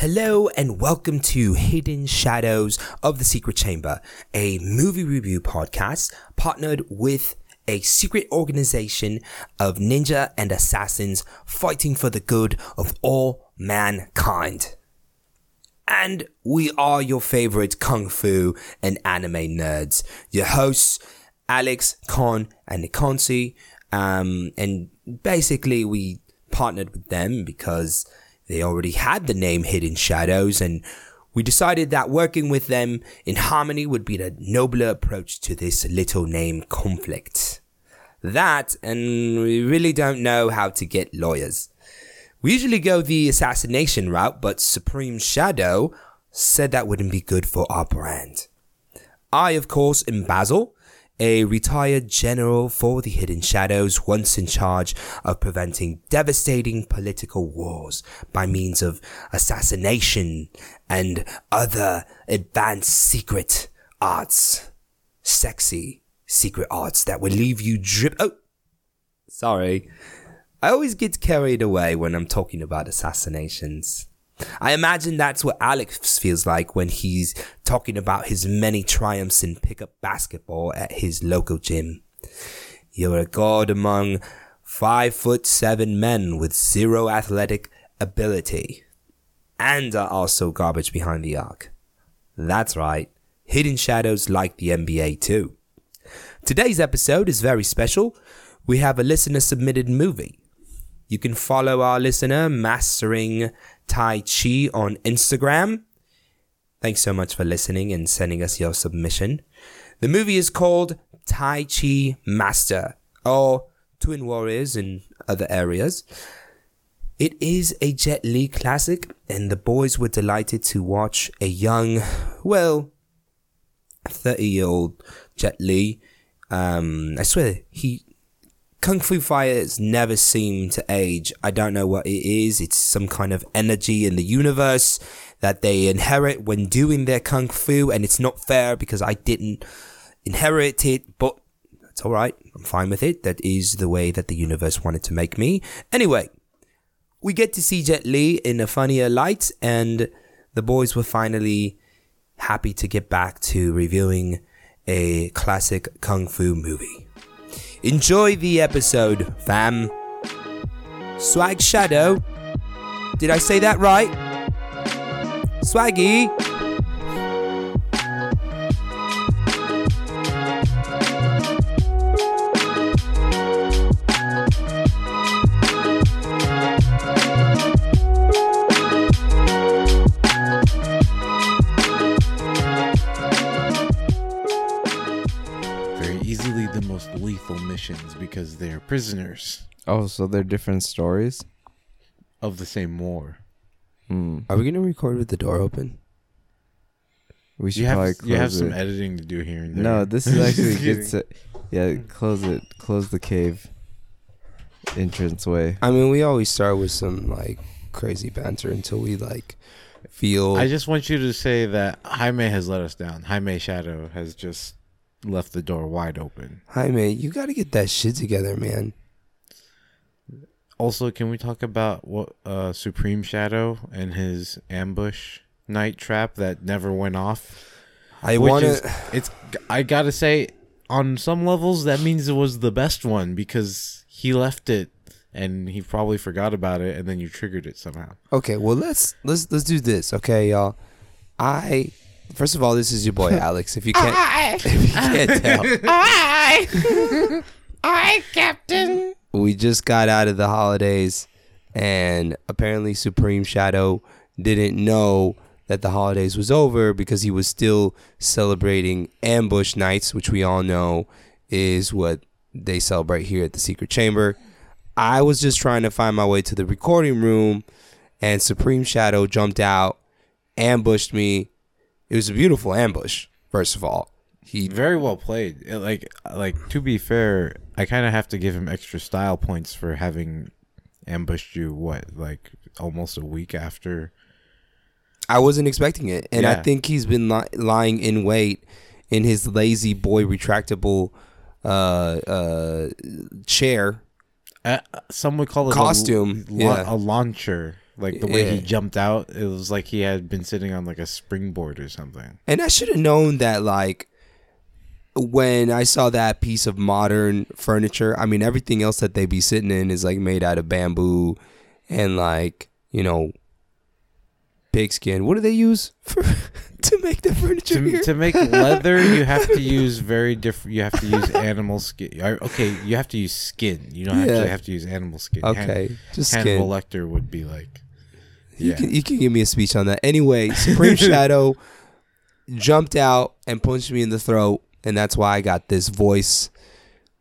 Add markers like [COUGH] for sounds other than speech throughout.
Hello and welcome to Hidden Shadows of the Secret Chamber, a movie review podcast partnered with a secret organization of ninja and assassins fighting for the good of all mankind. And we are your favorite kung fu and anime nerds. Your hosts, Alex, Con, and Nikonsi. Um, and basically we partnered with them because they already had the name Hidden Shadows, and we decided that working with them in harmony would be the nobler approach to this little name conflict. That, and we really don't know how to get lawyers. We usually go the assassination route, but Supreme Shadow said that wouldn't be good for our brand. I, of course, am Basil, a retired general for the Hidden Shadows, once in charge of preventing devastating political wars by means of assassination and other advanced secret arts. Sexy secret arts that will leave you drip. Oh, sorry. I always get carried away when I'm talking about assassinations. I imagine that's what Alex feels like when he's talking about his many triumphs in pickup basketball at his local gym. You're a god among five foot seven men with zero athletic ability and are also garbage behind the arc. That's right. Hidden Shadows like the NBA too. Today's episode is very special. We have a listener submitted movie. You can follow our listener, Mastering Tai Chi, on Instagram. Thanks so much for listening and sending us your submission. The movie is called Tai Chi Master, or Twin Warriors in other areas. It is a Jet Li classic, and the boys were delighted to watch a young, well, 30 year old Jet Li. Um, I swear, he Kung Fu fighters never seem to age. I don't know what it is. It's some kind of energy in the universe that they inherit when doing their Kung Fu, and it's not fair because I didn't inherit it, but that's alright. I'm fine with it. That is the way that the universe wanted to make me. Anyway, we get to see Jet Li in a funnier light, and the boys were finally happy to get back to reviewing a classic Kung Fu movie. Enjoy the episode, fam. Swag Shadow. Did I say that right? Swaggy. Most lethal missions because they're prisoners Oh, so they're different stories? of the same war. Hmm. Are we gonna record with the door open? We should You probably have close you have it. some editing to do here and there. no, this [LAUGHS] is actually Just gets kidding. it. Yeah, close it. Close the cave entrance way. I mean, we always start with some like crazy banter until we like feel. I just want you to say that Jaime has let us down. Jaime Shadow has just left the door wide open. Hi, mate. You got to get that shit together, man. Also, can we talk about what uh, Supreme Shadow and his ambush night trap that never went off? I want to. It's I gotta say, on some levels, that means it was the best one because he left it and he probably forgot about it, and then you triggered it somehow. Okay, well let's let's let's do this, okay, y'all. I first of all, this is your boy [LAUGHS] Alex. If you can't, [LAUGHS] if you can't [LAUGHS] tell, Hi, Captain. we just got out of the holidays, and apparently Supreme Shadow didn't know that the holidays was over because he was still celebrating Ambush Nights, which we all know is what they celebrate here at the Secret Chamber. I was just trying to find my way to the recording room, and Supreme Shadow jumped out, ambushed me. It was a beautiful ambush. First of all, he Very well played. It, like like to be fair, I kind of have to give him extra style points for having ambushed you. What like almost a week after? I wasn't expecting it, and I think he's been li- lying in wait in his La-Z-Boy retractable uh, uh, chair. Uh, some would call it Costume, a, la- yeah. a launcher. Like the way he jumped out, it was like he had been sitting on like a springboard or something. And I should have known that, like, when I saw that piece of modern furniture, I mean, everything else that they be sitting in is like made out of bamboo and like, you know, pigskin. What do they use for [LAUGHS] to make the furniture To, to make leather, you [LAUGHS] have to use very different. You have to use animal skin. Okay, you have to use skin. You don't Yeah. actually have to use animal skin. Han- okay, just Hannibal skin. Lecter would be like, You yeah. can you can give me a speech on that. Anyway, Supreme [LAUGHS] Shadow jumped out and punched me in the throat, and that's why I got this voice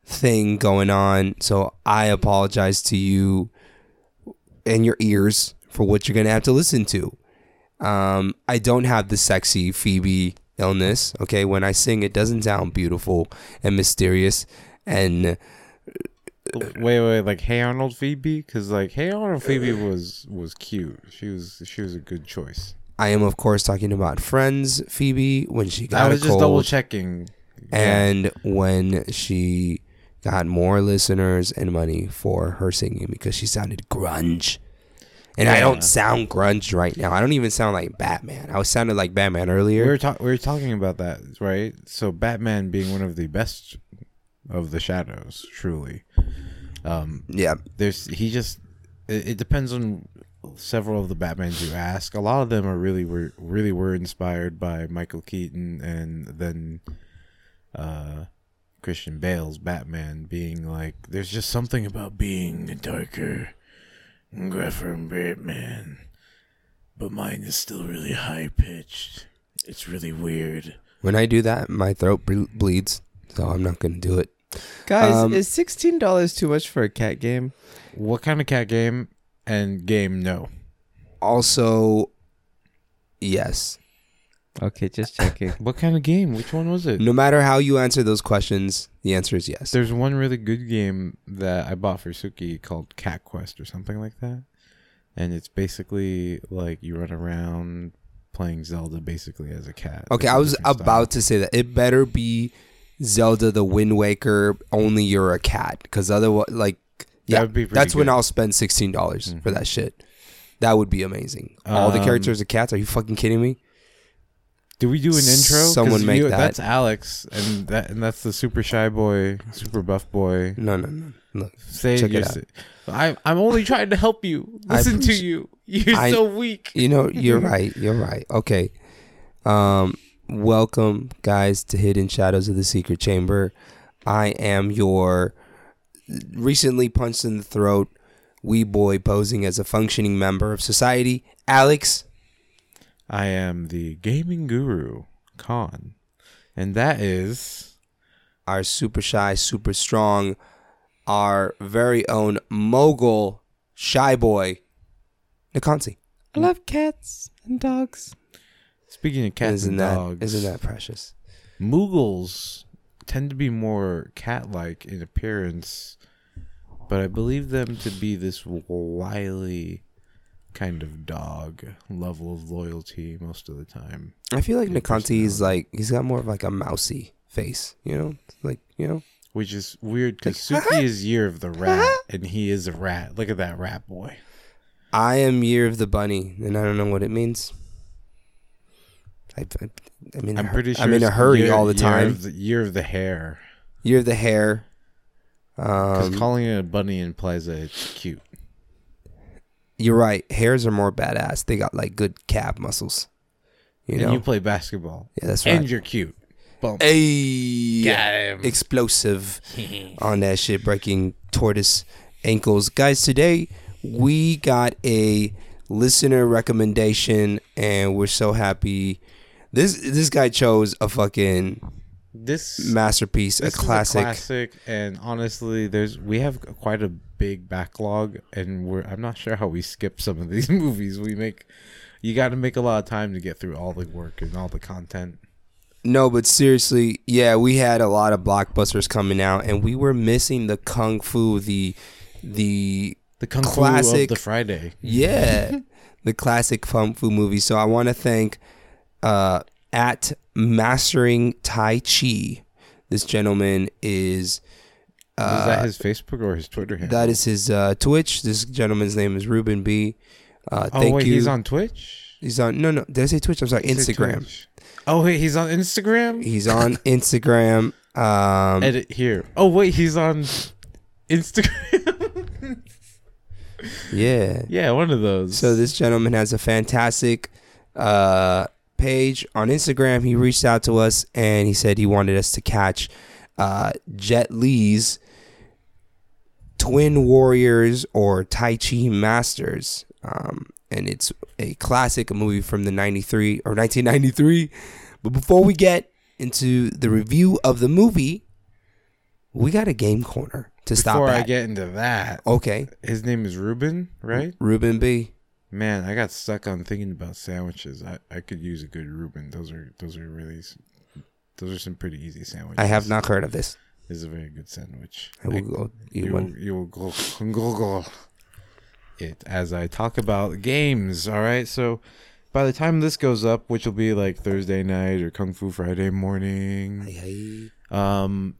thing going on. So I apologize to you and your ears for what you're gonna have to listen to. Um, I don't have the sexy Phoebe illness. Okay, when I sing, it doesn't sound beautiful and mysterious and wait, wait, like Hey Arnold Phoebe, because like Hey Arnold Phoebe uh, was was cute. She was she was a good choice. I am of course talking about Friends Phoebe when she got I was just cold. double checking. and when she got more listeners and money for her singing because she sounded grunge. And I don't sound grunge right now. I don't even sound like Batman. I was sounded like Batman we earlier. were talking we were talking about that, right? So Batman being one of the best of the shadows, truly. Um, yeah. there's he just it, it depends on several of the Batmans you ask. A lot of them are really were really were inspired by Michael Keaton and then uh Christian Bale's Batman being like there's just something about being a darker and gruffer Batman. But mine is still really high pitched. It's really weird. When I do that, my throat ble- bleeds. So I'm not going to do it. Guys, Um, is sixteen dollars too much for a cat game? What kind of cat game and game no. Also, yes. Okay, just checking. [LAUGHS] What kind of game? Which one was it? No matter how you answer those questions, the answer is yes. There's one really good game that I bought for Suki called Cat Quest or something like that. And it's basically like you run around playing Zelda basically as a cat. Okay, I was different style. about to say that it better be Zelda the Wind Waker. Only you're a cat, because otherwise, like, yeah, would be pretty that's when. I'll spend sixteen dollars for Mhm. that shit. That would be amazing. All the Um, characters are cats. Are you fucking kidding me? Do we do an intro? Someone make you- that. That's Alex, and that and that's the super shy boy, super buff boy. No, no, no. Look, Say Check it out. si- I, I'm only trying to help you. Listen to you. You're I- so weak. you know, you're [LAUGHS] right. You're right. Okay. Um, welcome, guys, to Hidden Shadows of the Secret Chamber. I am your recently punched in the throat wee boy posing as a functioning member of society, Alex. I am the gaming guru, Khan, and that is our super shy, super strong, our very own mogul shy boy, Nikonsi. I love cats and dogs. Speaking of cats isn't and that dogs. isn't that precious? Mogwais tend to be more cat-like in appearance, but I believe them to be this wily kind of dog level of loyalty most of the time. I feel like Nikonsi is like he's got more of like a mousy face, you know, like you know. Which is weird because Suki [LAUGHS] is year of the rat, [LAUGHS] and he is a rat. Look at that rat boy. I am Year of the Bunny, and I don't know what it means. I, I, I'm in. a I'm pretty sure I'm in a hurry year- all the year time. of the, year of the hare. Year of the Hare. Because Um, calling it a bunny implies that it's cute. you're right. Hares are more badass. They got like good calf muscles. You and know. you play basketball, yeah, that's right. and you're cute. Boom. Hey, Got him. explosive [LAUGHS] on that shit, breaking tortoise ankles. Guys, today we got a listener recommendation, and we're so happy. This this guy chose a fucking This masterpiece, this a classic. a classic, and honestly, there's we have quite a big backlog, and we're I'm not sure how we skip some of these [LAUGHS] movies. We make you got to make a lot of time to get through all the work and all the content. No, but seriously, yeah, we had a lot of blockbusters coming out, and we were missing the kung fu, the the The Kung Fu Classic. of the Friday. Yeah, [LAUGHS] the classic kung fu movie. So I want to thank uh, at Mastering Tai Chi. This gentleman is is that his Facebook or his Twitter handle? that is his uh, Twitch. This gentleman's name is Ruben B. Uh, Oh thank wait, you. he's on Twitch. He's on. No, no. Did I say Twitch? I'm sorry. Did Instagram. Oh wait, he's on Instagram. He's on [LAUGHS] Instagram. Um, Edit here. Oh wait, he's on Instagram. yeah. [LAUGHS] yeah, one of those. So this gentleman has a fantastic uh, page on Instagram. He reached out to us and he said he wanted us to catch uh, Jet Li's Twin Warriors or Tai Chi Masters. Um, and it's a classic, a movie from the 93 or 1993. But before we get into the review of the movie, we got a game corner to stop before I get into that, okay. his name is Ruben, right? Ruben B. Man, I got stuck on thinking about sandwiches. I, I could use a good Reuben. Those are those are really those are some pretty easy sandwiches. I have not heard of this. This is a very good sandwich. I will go eat you, one. you will go [LAUGHS] Google it as I talk about games. All right, so by the time this goes up, which will be like Thursday night or Kung Fu Friday morning, Hey, um,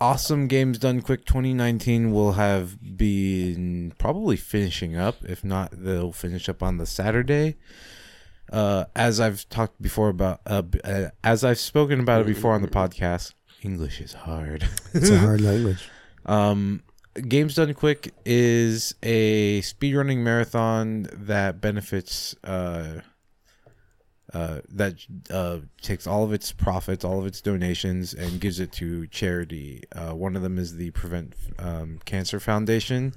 awesome games done quick 2019 will have been probably finishing up. If not, they'll finish up on the Saturday. Uh, as I've talked before about, uh, uh, as I've spoken about it before on the podcast, English is hard. [LAUGHS] It's a hard language. [LAUGHS] Um, Games Done Quick is a speedrunning marathon that benefits uh, uh, that uh, takes all of its profits, all of its donations, and gives it to charity. Uh, one of them is the Prevent um, Cancer Foundation,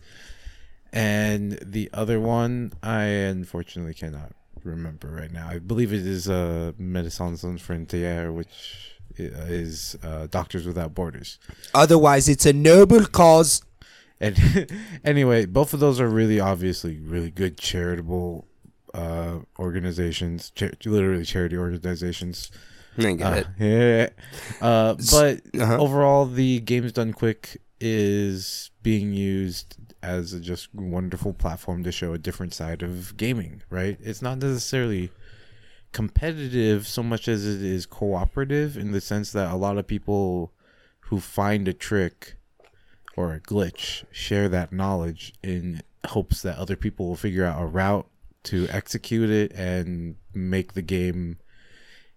and the other one I unfortunately cannot remember right now. I believe it is uh, Médecins Sans Frontières, which is uh, Doctors Without Borders. Otherwise, it's a noble cause. And [LAUGHS] anyway, both of those are really obviously really good charitable uh, organizations, cha- literally charity organizations. I get Uh, it. yeah. Uh, but Uh-huh. overall, the Games Done Quick is being used as a just wonderful platform to show a different side of gaming. Right? It's not necessarily competitive so much as it is cooperative in the sense that a lot of people who find a trick or a glitch share that knowledge in hopes that other people will figure out a route to execute it and make the game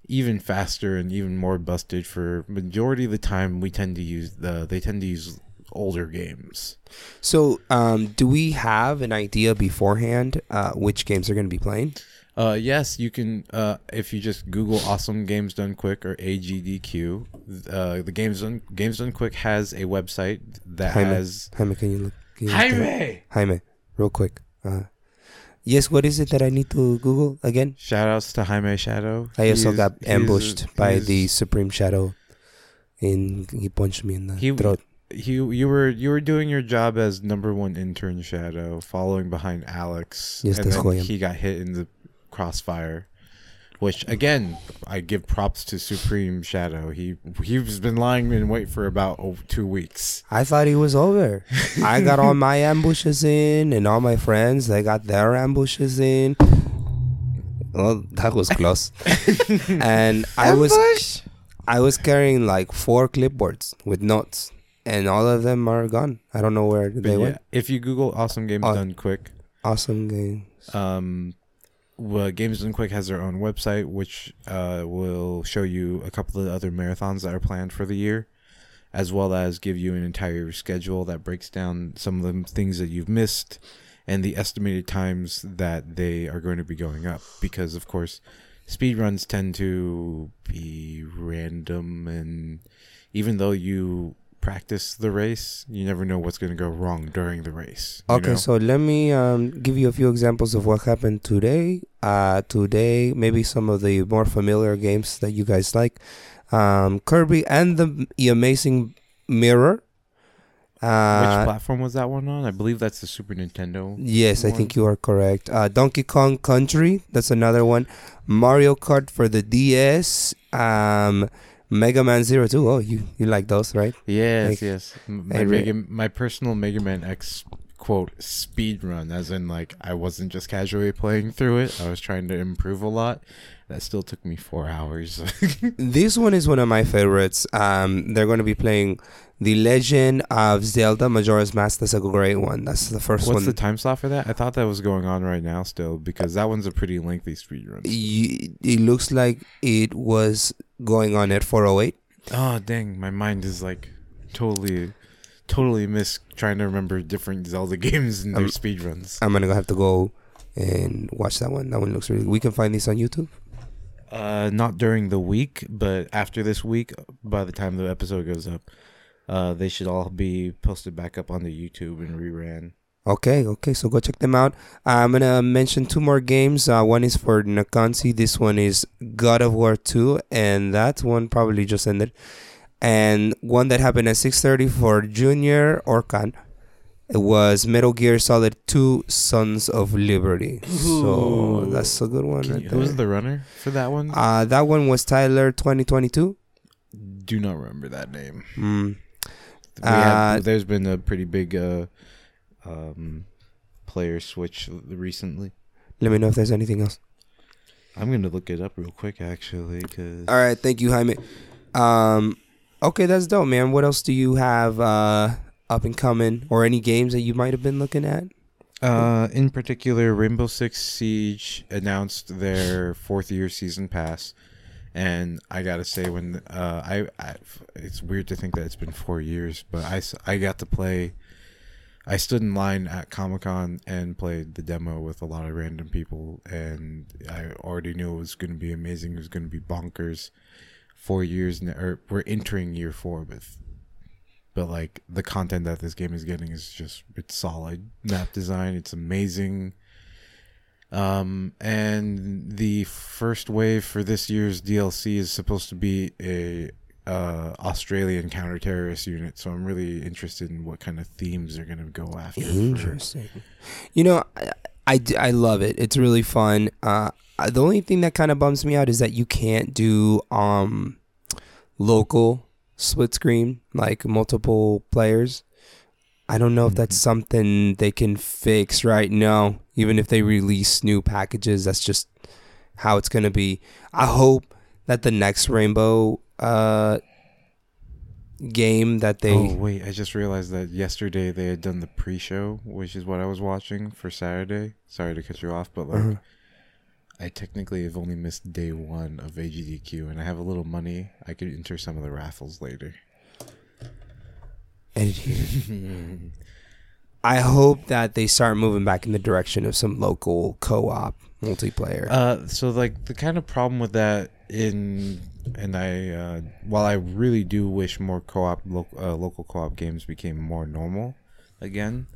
even faster and even more busted for majority of the time we tend to use the they tend to use older games So, um, do we have an idea beforehand uh, which games are going to be playing? uh yes you can uh if you just google awesome games done quick or agdq uh the games done games done quick has a website that Jaime. has Jaime, can you look? Can you look there? Jaime, real quick. Yes, what is it that I need to Google again? shout outs to jaime shadow I also He's- got ambushed by the Supreme Shadow, and he punched me in the He- throat. you you were you were doing your job as number one intern shadow following behind alex Yes, and that's then who I am. he got hit in the crossfire which again i give props to supreme shadow he he's been lying in wait for about oh, two weeks I thought he was over. I got all my [LAUGHS] ambushes in, and all my friends they got their ambushes in. Well, that was close. [LAUGHS] and I was I was carrying like four clipboards with notes, and all of them are gone. I don't know where but they yeah, went. if you google awesome games Oh. done quick Awesome game. um well, Games Done Quick has their own website, which uh, will show you a couple of the other marathons that are planned for the year, as well as give you an entire schedule that breaks down some of the things that you've missed and the estimated times that they are going to be going up. Because, of course, speedruns tend to be random, and even though you practice the race, you never know what's going to go wrong during the race. Okay, know? so let me um, give you a few examples of what happened today. Uh, today, maybe some of the more familiar games that you guys like. Um, Kirby and the, the Amazing Mirror. Which Uh, platform was that one on? I believe that's the Super Nintendo. yes, I think you are correct. Uh, Donkey Kong Country, that's another one. Mario Kart for the DS. Um, Mega Man Zero Two. Oh, you you like those, right? Yes, Like, yes. My Mega, my personal Mega Man X quote speed run, as in like I wasn't just casually playing through it. I was trying to improve a lot. That still took me four hours. [LAUGHS] This one is one of my favorites. Um, they're going to be playing The Legend of Zelda Majora's Mask. That's a great one. That's the first What's one. What's the time slot for that? I thought that was going on right now still because that one's a pretty lengthy speed run. Y- it looks like it was going on at 408. Oh dang, my mind is like totally, totally miss trying to remember different Zelda [LAUGHS] games and their Um, speed runs. I'm gonna have to go and watch that one. That one looks really. We can find this on YouTube. Uh, not during the week, but after this week, by the time the episode goes up, uh, they should all be posted back up on the YouTube and reran. Okay, okay. So go check them out. I'm gonna mention two more games. Uh, one is for Nikonsi. This one is God of War 2, and that one probably just ended. And one that happened at 6:30 for Junior Orkan. It was Metal Gear Solid 2: Sons of Liberty. So Ooh. that's a good one. Right who was there. the runner for that one? Uh, that one was Tyler 2022. Do not remember that name. Mm. We had- Uh, there's been a pretty big uh, um, player switch recently. Let me know if there's anything else. I'm gonna look it up real quick actually, because All right, thank you, Jaime. Um, okay, that's dope, man. What else do you have uh, up and coming, or any games that you might have been looking at? Uh, in particular, Rainbow Six Siege announced their fourth year season pass, and I gotta say, when uh, I, I, it's weird to think that it's been four years, but I, I got to play. I stood in line at Comic Con and played the demo with a lot of random people, and I already knew it was going to be amazing. It was going to be bonkers. Four years, or we're entering year four with but like the content that this game is getting is just it's solid map design it's amazing um and the first wave for this year's dlc is supposed to be a uh australian counter-terrorist unit so i'm really interested in what kind of themes they're gonna go after for- Interesting. You know, I I love it. It's really fun. Uh, the only thing that kind of bums me out is that you can't do um local split screen like multiple players. I don't know if that's Mhm. something they can fix right now. Even if they release new packages, that's just how it's gonna be. I hope that the next Rainbow uh game that they oh wait i just realized that yesterday they had done the pre-show which is what i was watching for saturday sorry to cut you off but like Uh-huh. I technically have only missed day one of AGDQ, and I have a little money. I could enter some of the raffles later. edit here. I hope that they start moving back in the direction of some local co-op multiplayer. uh, so like the kind of problem with that in, and I, uh, while I really do wish more co-op, lo- uh, local co-op games became more normal again.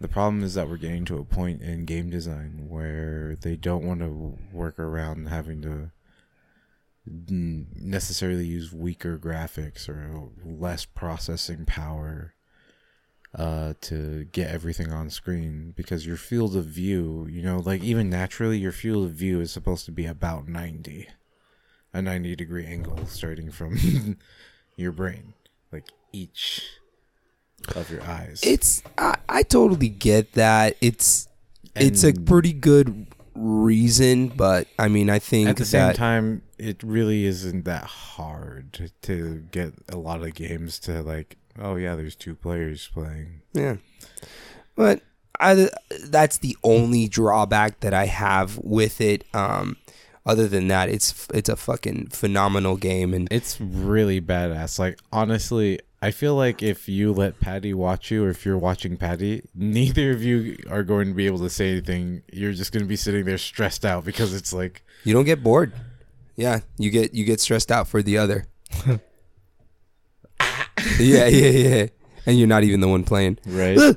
The problem is that we're getting to a point in game design where they don't want to work around having to necessarily use weaker graphics or less processing power uh, to get everything on screen because your field of view, you know, like even naturally, your field of view is supposed to be about 90, a 90 degree angle starting from [LAUGHS] your brain, like each of your eyes. it's I, I totally get that. It's it's a pretty good reason, but I mean, I think at the same that time it really isn't that hard to, to get a lot of games to like oh yeah there's two players playing yeah. But I that's the only drawback that I have with it. Um, other than that, it's it's a fucking phenomenal game, and it's really badass like honestly i feel like if you let patty watch you or if you're watching patty neither of you are going to be able to say anything you're just going to be sitting there stressed out because it's like you don't get bored. Yeah, you get you get stressed out for the other. [LAUGHS] yeah, yeah, yeah. And you're not even the one playing. right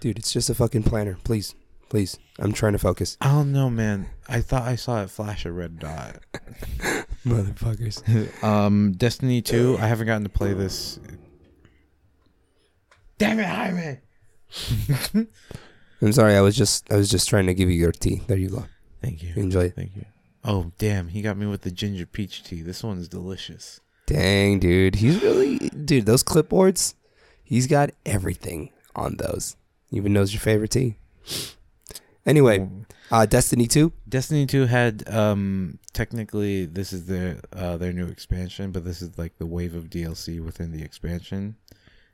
Dude, it's just a fucking planner. Please. Please. I'm trying to focus. i don't know man i thought i saw it flash a red dot [LAUGHS] Motherfuckers. [LAUGHS] um destiny 2 i haven't gotten to play this damn it jaime [LAUGHS] I'm sorry, I was just I was just trying to give you your tea. There you go. thank you Enjoy it. Thank you. Oh damn, he got me with the ginger peach tea. This one's delicious. Dang, dude. He's really dude, those clipboards, he's got everything on those. Even knows your favorite tea. Anyway, uh, Destiny 2. Destiny 2 had um technically this is their uh their new expansion, but this is like the wave of DLC within the expansion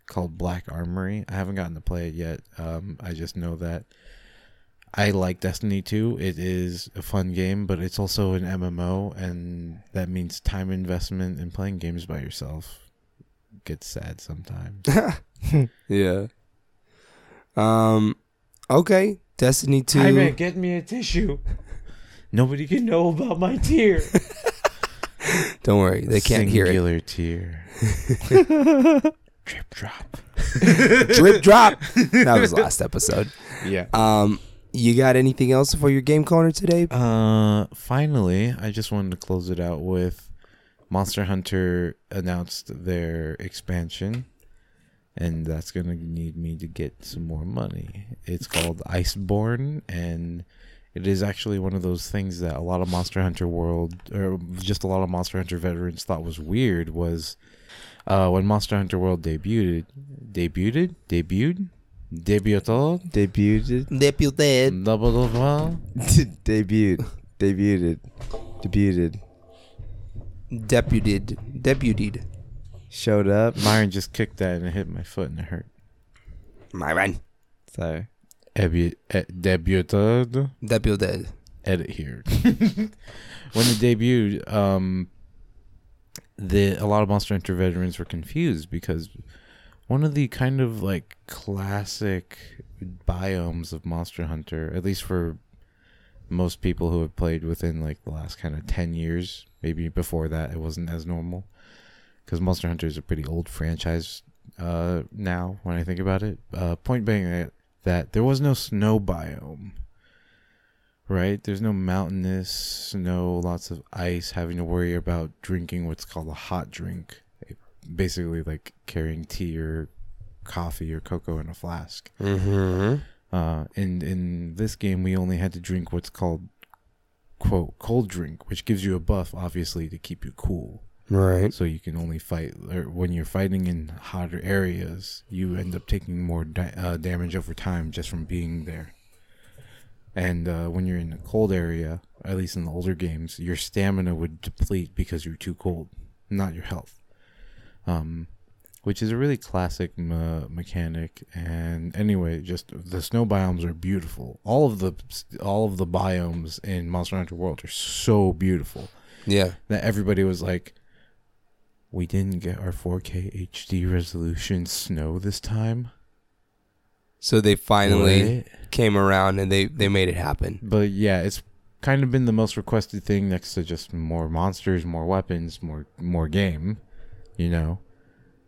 called Black Armory. I haven't gotten to play it yet. Um I just know that I like Destiny 2. It is a fun game, but it's also an MMO and that means time investment in playing games by yourself gets sad sometimes. [LAUGHS] yeah. Um. Okay. Destiny 2. Jaime, get me a tissue. Nobody can know about my tear. [LAUGHS] [LAUGHS] Don't worry. They can't hear it. Singular tear. Drip drop. [LAUGHS] Drip drop. That was last episode. Yeah. Um. You got anything else for your game corner today? Uh, finally, I just wanted to close it out with Monster Hunter announced their expansion, and that's gonna need me to get some more money. It's called Iceborne, and it is actually one of those things that a lot of Monster Hunter World, or just a lot of Monster Hunter veterans, thought was weird. Was uh, when Monster Hunter World debuted, debuted, debuted, debuted, Debuted. Deputed. double double. [LAUGHS] Debuted. Debuted. Debuted. Deputed. Deputed. Showed up. Myron just kicked that and it hit my foot and it hurt. Myron. Sorry. Ebu- e- debuted. Deputed. Edit here. [LAUGHS] when it debuted, um, the a lot of Monster Hunter veterans were confused because one of the kind of like classic biomes of Monster Hunter, at least for most people who have played within like the last kind of 10 years, maybe before that it wasn't as normal because Monster Hunter is a pretty old franchise uh, now when I think about it. Uh, point being that, that there was no snow biome, right? There's no mountainous no lots of ice, having to worry about drinking what's called a hot drink, basically like carrying tea or coffee or cocoa in a flask. Mm-hmm. Uh, in in this game, we only had to drink what's called quote cold drink, which gives you a buff, obviously, to keep you cool. Right. So you can only fight or when you're fighting in hotter areas, you end up taking more da- uh, damage over time just from being there. And uh, when you're in a cold area, at least in the older games, your stamina would deplete because you're too cold, not your health. Um, which is a really classic me- mechanic. And anyway, just the snow biomes are beautiful. All of the all of the biomes in Monster Hunter World are so beautiful Yeah. that everybody was like, "We didn't get our 4K HD resolution snow this time." So they finally came around and they they made it happen. But yeah, it's kind of been the most requested thing next to just more monsters, more weapons, more more game. You know,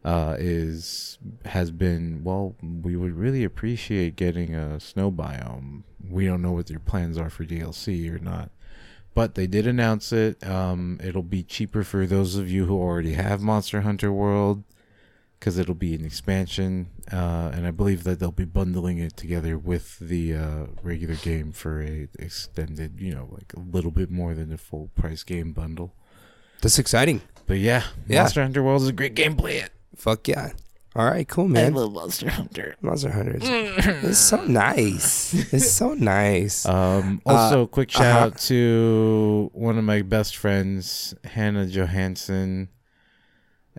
uh, is has been well. We would really appreciate getting a snow biome. We don't know what your plans are for DLC or not. But they did announce it. Um, it'll be cheaper for those of you who already have Monster Hunter World, because it'll be an expansion, uh, and I believe that they'll be bundling it together with the uh, regular game for a extended, you know, like a little bit more than a full price game bundle. That's exciting. But yeah, Yeah. Monster Hunter World is a great game. Play it. Fuck yeah. All right, cool, man. I love Monster Hunter. Monster Hunter. [LAUGHS] it's so nice. It's so nice. [LAUGHS] Um, also, Uh, quick shout uh-huh. out to one of my best friends, Hannah Johansson,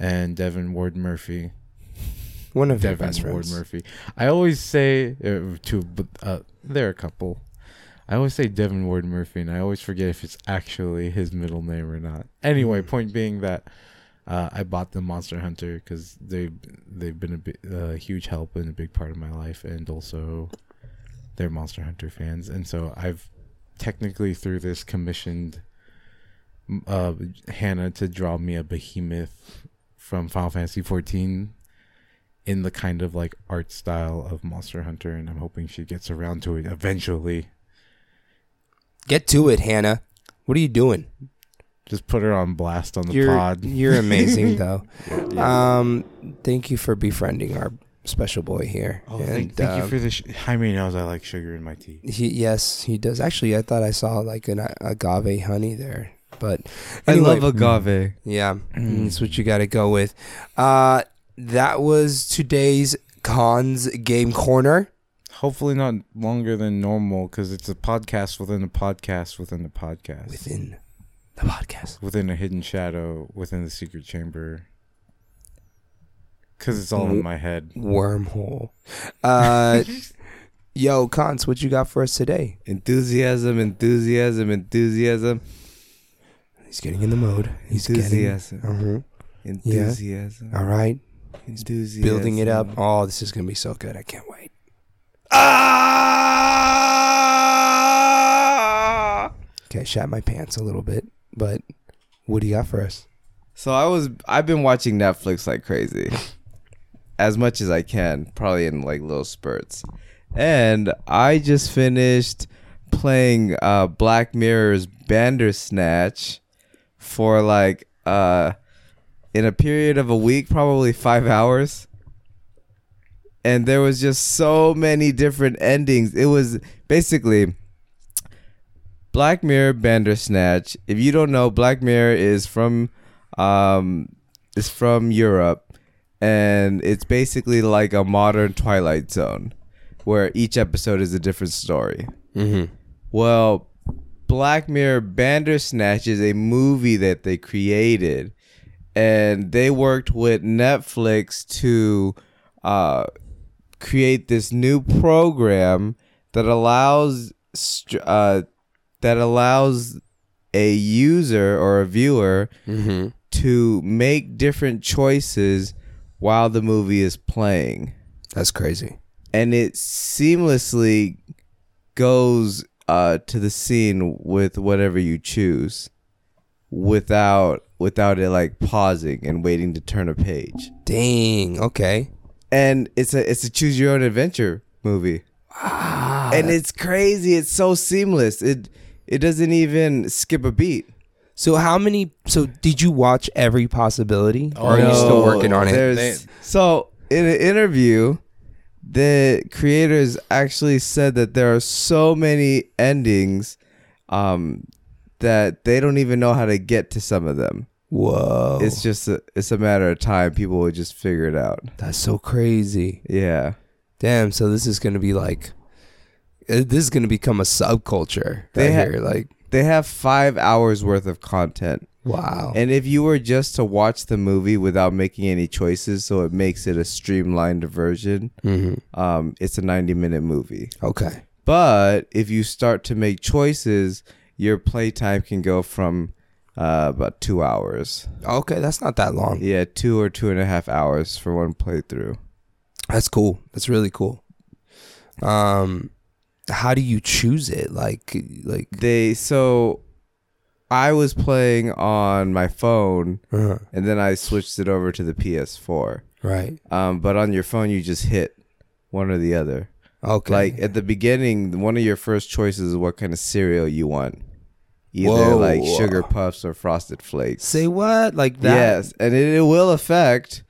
and Devin Ward Murphy. One of your Devin best Ward friends. Murphy. I always say uh, to, uh, there are a couple. I always say Devin Ward Murphy, and I always forget if it's actually his middle name or not. Anyway, point being that uh, I bought the Monster Hunter because they they've been a bi- uh, huge help and a big part of my life, and also they're Monster Hunter fans, and so I've technically through this commissioned uh, Hannah to draw me a behemoth from Final Fantasy 14 in the kind of like art style of Monster Hunter, and I'm hoping she gets around to it eventually. Get to it, Hannah. What are you doing? Just put her on blast on the You're pod. [LAUGHS] you're amazing [LAUGHS] though. Um, thank you for befriending our special boy here. Oh, thank, And, thank you um, for the. Sh- Jaime knows I like sugar in my tea. He, yes, he does. Actually, I thought I saw like an agave honey there, but I love agave. Yeah, Mm. that's what you got to go with. Uh, that was today's cons game corner. hopefully not longer than normal because it's a podcast within a podcast within a podcast within the podcast. within a hidden shadow within the secret chamber. Because it's all in my head. Wormhole. Uh, [LAUGHS] yo, Cons, what you got for us today? Enthusiasm, enthusiasm, enthusiasm, He's getting in the mode. He's getting. enthusiasm, Uh-huh. enthusiasm, All right, enthusiasm. building it up. Oh, this is gonna be so good. I can't wait. Ah! Okay, I shat my pants a little bit, but what do you got for us? So I was I've been watching Netflix like crazy. [LAUGHS] As much as I can, probably in like little spurts. And I just finished playing uh Black Mirror's Bandersnatch for like uh in a period of a week, probably 5 hours. And there was just so many different endings. It was basically Black Mirror Bandersnatch. If you don't know, Black Mirror is from um is from Europe and it's basically like a modern Twilight Zone where each episode is a different story. Mm-hmm. Well, Black Mirror Bandersnatch is a movie that they created, and they worked with Netflix to uh, create this new program that allows str- uh, that allows a user or a viewer Mm-hmm. to make different choices while the movie is playing That's crazy. and it seamlessly goes uh, to the scene with whatever you choose without without it like pausing and waiting to turn a page Dang. Okay. and it's a it's a choose your own adventure movie and it's crazy it's so seamless it it doesn't even skip a beat So how many? So did you watch every possibility, or are you still working on it? there's- so in an interview, the creators actually said that there are so many endings um, that they don't even know how to get to some of them. Whoa, It's just a, it's a matter of time. People will just figure it out. that's so crazy. Yeah. Damn. So this is gonna be like, uh, this is gonna become a subculture. They Right ha- here, like, They have five hours worth of content. Wow. And if you were just to watch the movie without making any choices, so it makes it a streamlined version, hmm um, it's a 90 minute movie. Okay. But if you start to make choices, your playtime can go from uh, about two hours. Okay, that's not that long. Yeah, two or two and a half hours for one playthrough. That's cool. That's really cool. Um, how do you choose it? Like, like, They so I was playing on my phone uh, and then I switched it over to the PS4. right? Um, but on your phone, you just hit one or the other. Okay. Like at the beginning, one of your first choices is what kind of cereal you want. Either Whoa. like sugar puffs or frosted flakes. say what? Like that? Yes, and it, it will affect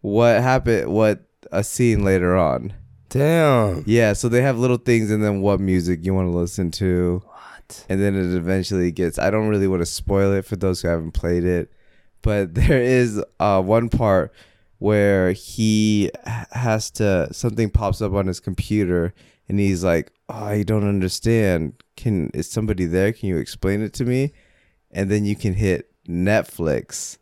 what happened, what a scene later on. Damn. Yeah, so they have little things, and then what music you want to listen to, What? and then it eventually gets. I don't really want to spoil it for those who haven't played it, but [LAUGHS] there is uh, one part where he has to something pops up on his computer, and he's like, oh, "I don't understand. Can is somebody there? Can you explain it to me?" And then you can hit Netflix.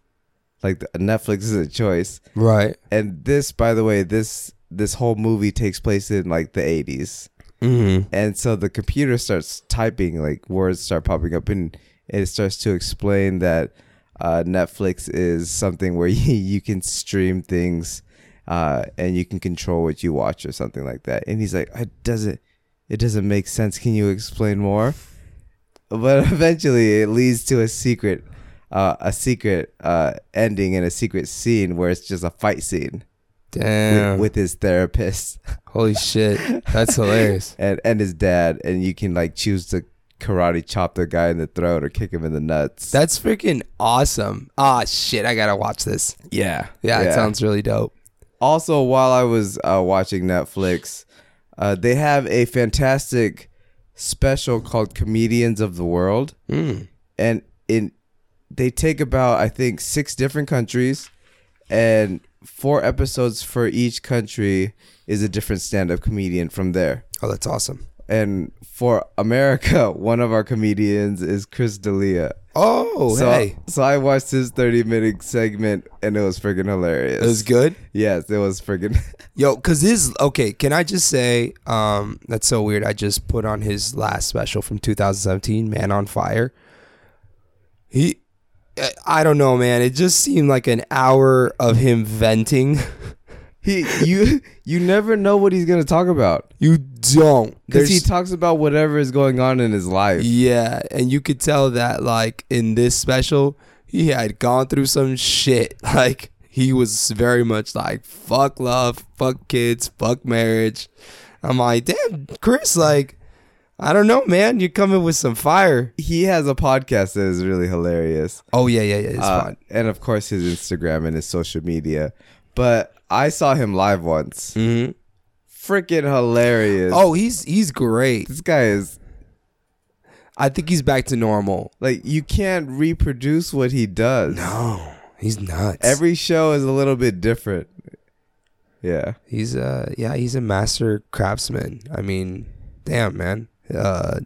Like the, Netflix is a choice, Right. and this, by the way, this this whole movie takes place in like the 80s. Mm-hmm. And so the computer starts typing, like words start popping up, and it starts to explain that uh, Netflix is something where you, [LAUGHS] you can stream things uh, and you can control what you watch or something like that. And he's like, it doesn't, it doesn't make sense. Can you explain more? But [LAUGHS] eventually, it leads to a secret, uh, a secret uh, ending and a secret scene where it's just a fight scene Damn. with, with his therapist. Holy shit. That's [LAUGHS] hilarious. and and his dad, and you can like choose to karate chop the guy in the throat or kick him in the nuts. That's freaking awesome. Ah, shit. I gotta watch this. yeah, Yeah, it sounds really dope. Also, while I was uh, watching Netflix, uh, they have a fantastic special called "Comedians of the World," Mm. and in they take about I think six different countries, and four episodes for each country is a different stand-up comedian from there. Oh, that's awesome. And for America, [LAUGHS] one of our comedians is Chris D'Elia. Oh, so, hey, so I watched his 30 minute segment and it was freaking hilarious. it was good. Yes, it was freaking. [LAUGHS] Yo, cause his okay. Can I just say, um, that's so weird. I just put on his last special from 2017, Man on Fire. He, I- don't know, man. It just seemed like an hour of him venting. [LAUGHS] he you you never know what he's gonna talk about You don't. because he talks about whatever is going on in his life. Yeah, and you could tell that like in this special, he had gone through some shit. [LAUGHS] Like he was very much like fuck love, fuck kids, fuck marriage. I'm like, damn, Chris, like, I don't know, man. You're coming with some fire. He has a podcast that is really hilarious. Oh yeah, yeah, yeah. It's Uh, fine. and of course his Instagram and his social media. But I saw him live once. hmm Freaking hilarious. Oh, he's he's great. this guy is I think he's back to normal. like you can't reproduce what he does. No, he's nuts. Every show is a little bit different. Yeah. He's uh yeah, he's a master craftsman. I mean, damn man. Uh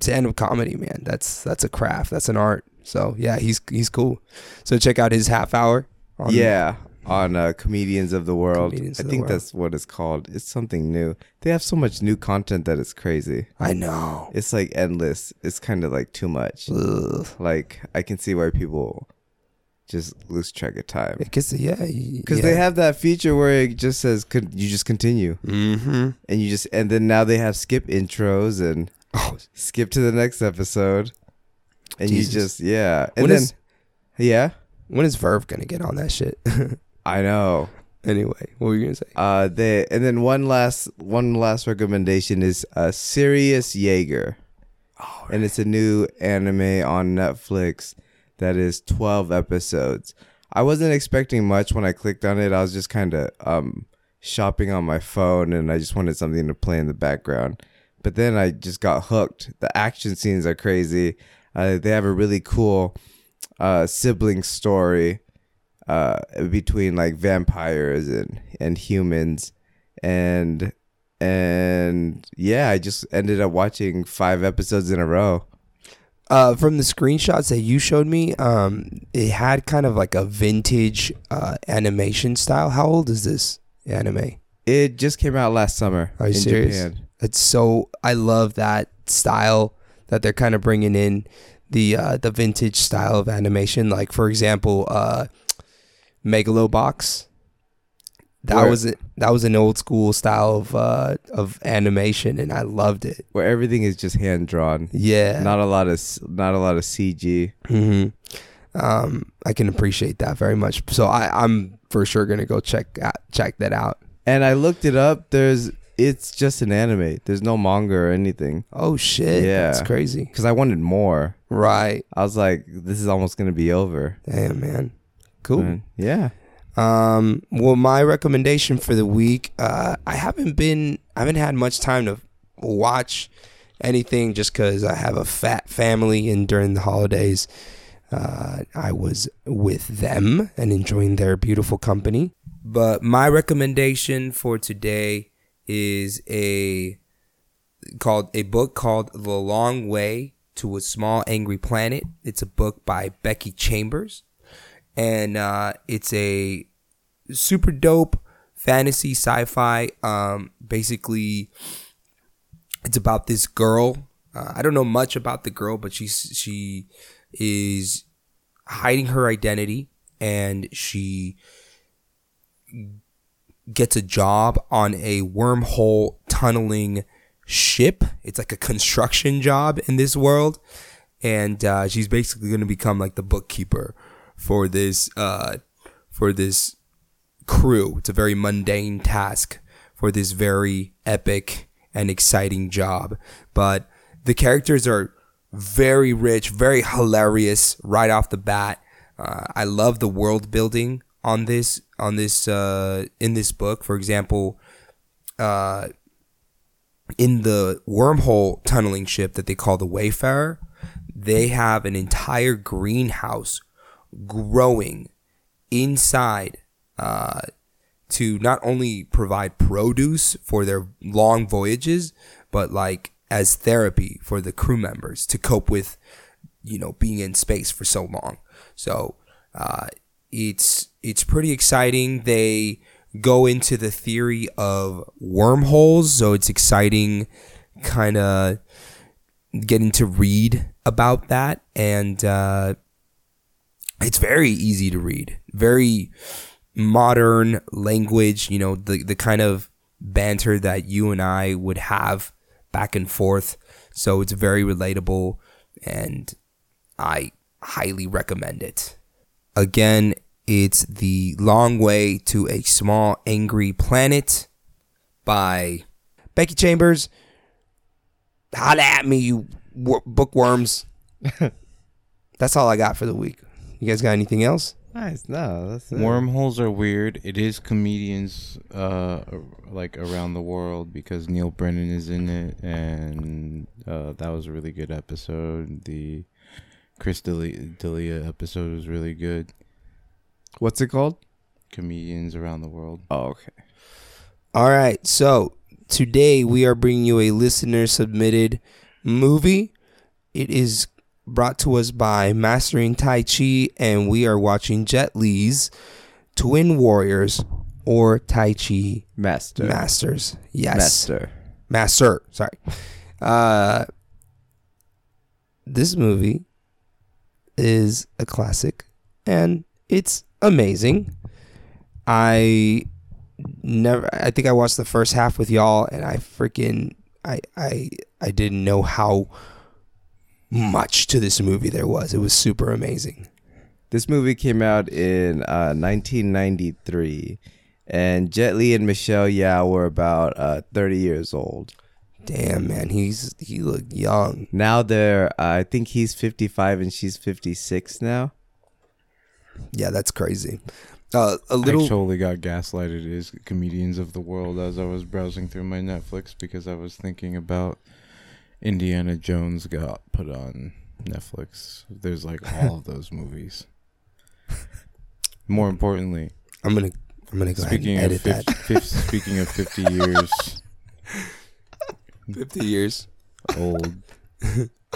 stand up comedy, man. That's that's a craft. That's an art. So yeah, he's he's cool. So check out his half hour. On, yeah. On uh, Comedians of the World. Comedians I think World. that's what it's called. It's something new. They have so much new content that it's crazy. I know. It's like endless. It's kind of like too much. Ugh. Like I can see why people just lose track of time. Because yeah, Because they have that feature where it just says con- you just continue Mm-hmm. and you just and then now they have skip intros and Oh, skip to the next episode and Jesus. you just yeah and when then is yeah when is Verve gonna get on that shit? [LAUGHS] I know anyway, what were you gonna say? uh they and then one last one last recommendation is uh Sirius Jaeger Oh, and it's a new anime on Netflix that is 12 episodes. I wasn't expecting much when I clicked on it. I was just kind of um, shopping on my phone and I just wanted something to play in the background. But then I just got hooked. The action scenes are crazy. Uh, they have a really cool uh, sibling story uh, between like vampires and, and humans. And and yeah, I just ended up watching five episodes in a row. Uh, from the screenshots that you showed me, um, it had kind of like a vintage uh, animation style. How old is this anime? It just came out last summer Are you serious? Japan. It's so I love that style that they're kind of bringing in the uh, the vintage style of animation. Like for example, uh, Megalobox. That Where- was it. That was an old school style of uh, of animation, and I loved it. where everything is just hand drawn. Yeah, Not a lot of not a lot of CG. hmm Um, I can appreciate that very much. So I, I'm for sure gonna go check out, check that out. And I looked it up. There's it's just an anime. There's no manga or anything. Oh shit! Yeah. it's crazy. Because I wanted more. Right? I was like, this is almost gonna be over. Damn, man. Cool. And yeah. Um, well, my recommendation for the week, uh, I haven't been, I haven't had much time to watch anything just because I have a fat family, and during the holidays, uh, I was with them and enjoying their beautiful company. But my recommendation for today is a called a book called The Long Way to a Small Angry Planet. It's a book by Becky Chambers and uh, it's a super dope fantasy sci-fi. Um, basically, it's about this girl. Uh, I don't know much about the girl, but she's she is hiding her identity, and she gets a job on a wormhole tunneling ship. It's like a construction job in this world, and uh, she's basically going to become like the bookkeeper for this uh, for this crew. It's a very mundane task for this very epic and exciting job, but the characters are very rich, very hilarious right off the bat. Uh, I love the world building on this on this uh, in this book. For example, uh, in the wormhole tunneling ship that they call the Wayfarer, they have an entire greenhouse growing inside uh, to not only provide produce for their long voyages, but like as therapy for the crew members to cope with, you know, being in space for so long. So uh, it's it's pretty exciting. They go into the theory of wormholes, so it's exciting, kind of getting to read about that, and uh, it's very easy to read, very modern language. You know, the the kind of banter that you and I would have back and forth. So it's very relatable, and I highly recommend it. Again, it's The Long Way to a Small Angry Planet by Becky Chambers. Holla at me, you bookworms. [LAUGHS] That's all I got for the week. You guys got anything else? Nice. No, that's it. Wormholes are weird. It is comedians uh like around the world because Neal Brennan is in it, and uh, that was a really good episode. The Chris D'Elia, D'Elia episode was really good. What's it called? Comedians around the world. Oh, okay. All right. So today we are bringing you a listener submitted movie. It is brought to us by Mastering Tai Chi, and we are watching Jet Li's Twin Warriors or Tai Chi Master. Masters. Yes. Master. Master. Sorry. Uh, this movie is a classic and it's amazing. I never I think I watched the first half with y'all and I freaking I I I didn't know how much to this movie there was. It was super amazing. This movie came out in uh, 1993, and Jet Li and Michelle Yeoh were about uh, 30 years old. Damn man, he's he looked young. Now they're, uh, I think he's 55 and she's 56 now. Yeah, that's crazy. Uh, a I little totally got gaslighted as comedians of the world as I was browsing through my Netflix because I was thinking about Indiana Jones got put on Netflix. There's like all of those movies. More importantly, I'm gonna I'm gonna go speaking ahead of and edit 50, that. speaking of 50 years Fifty years. old,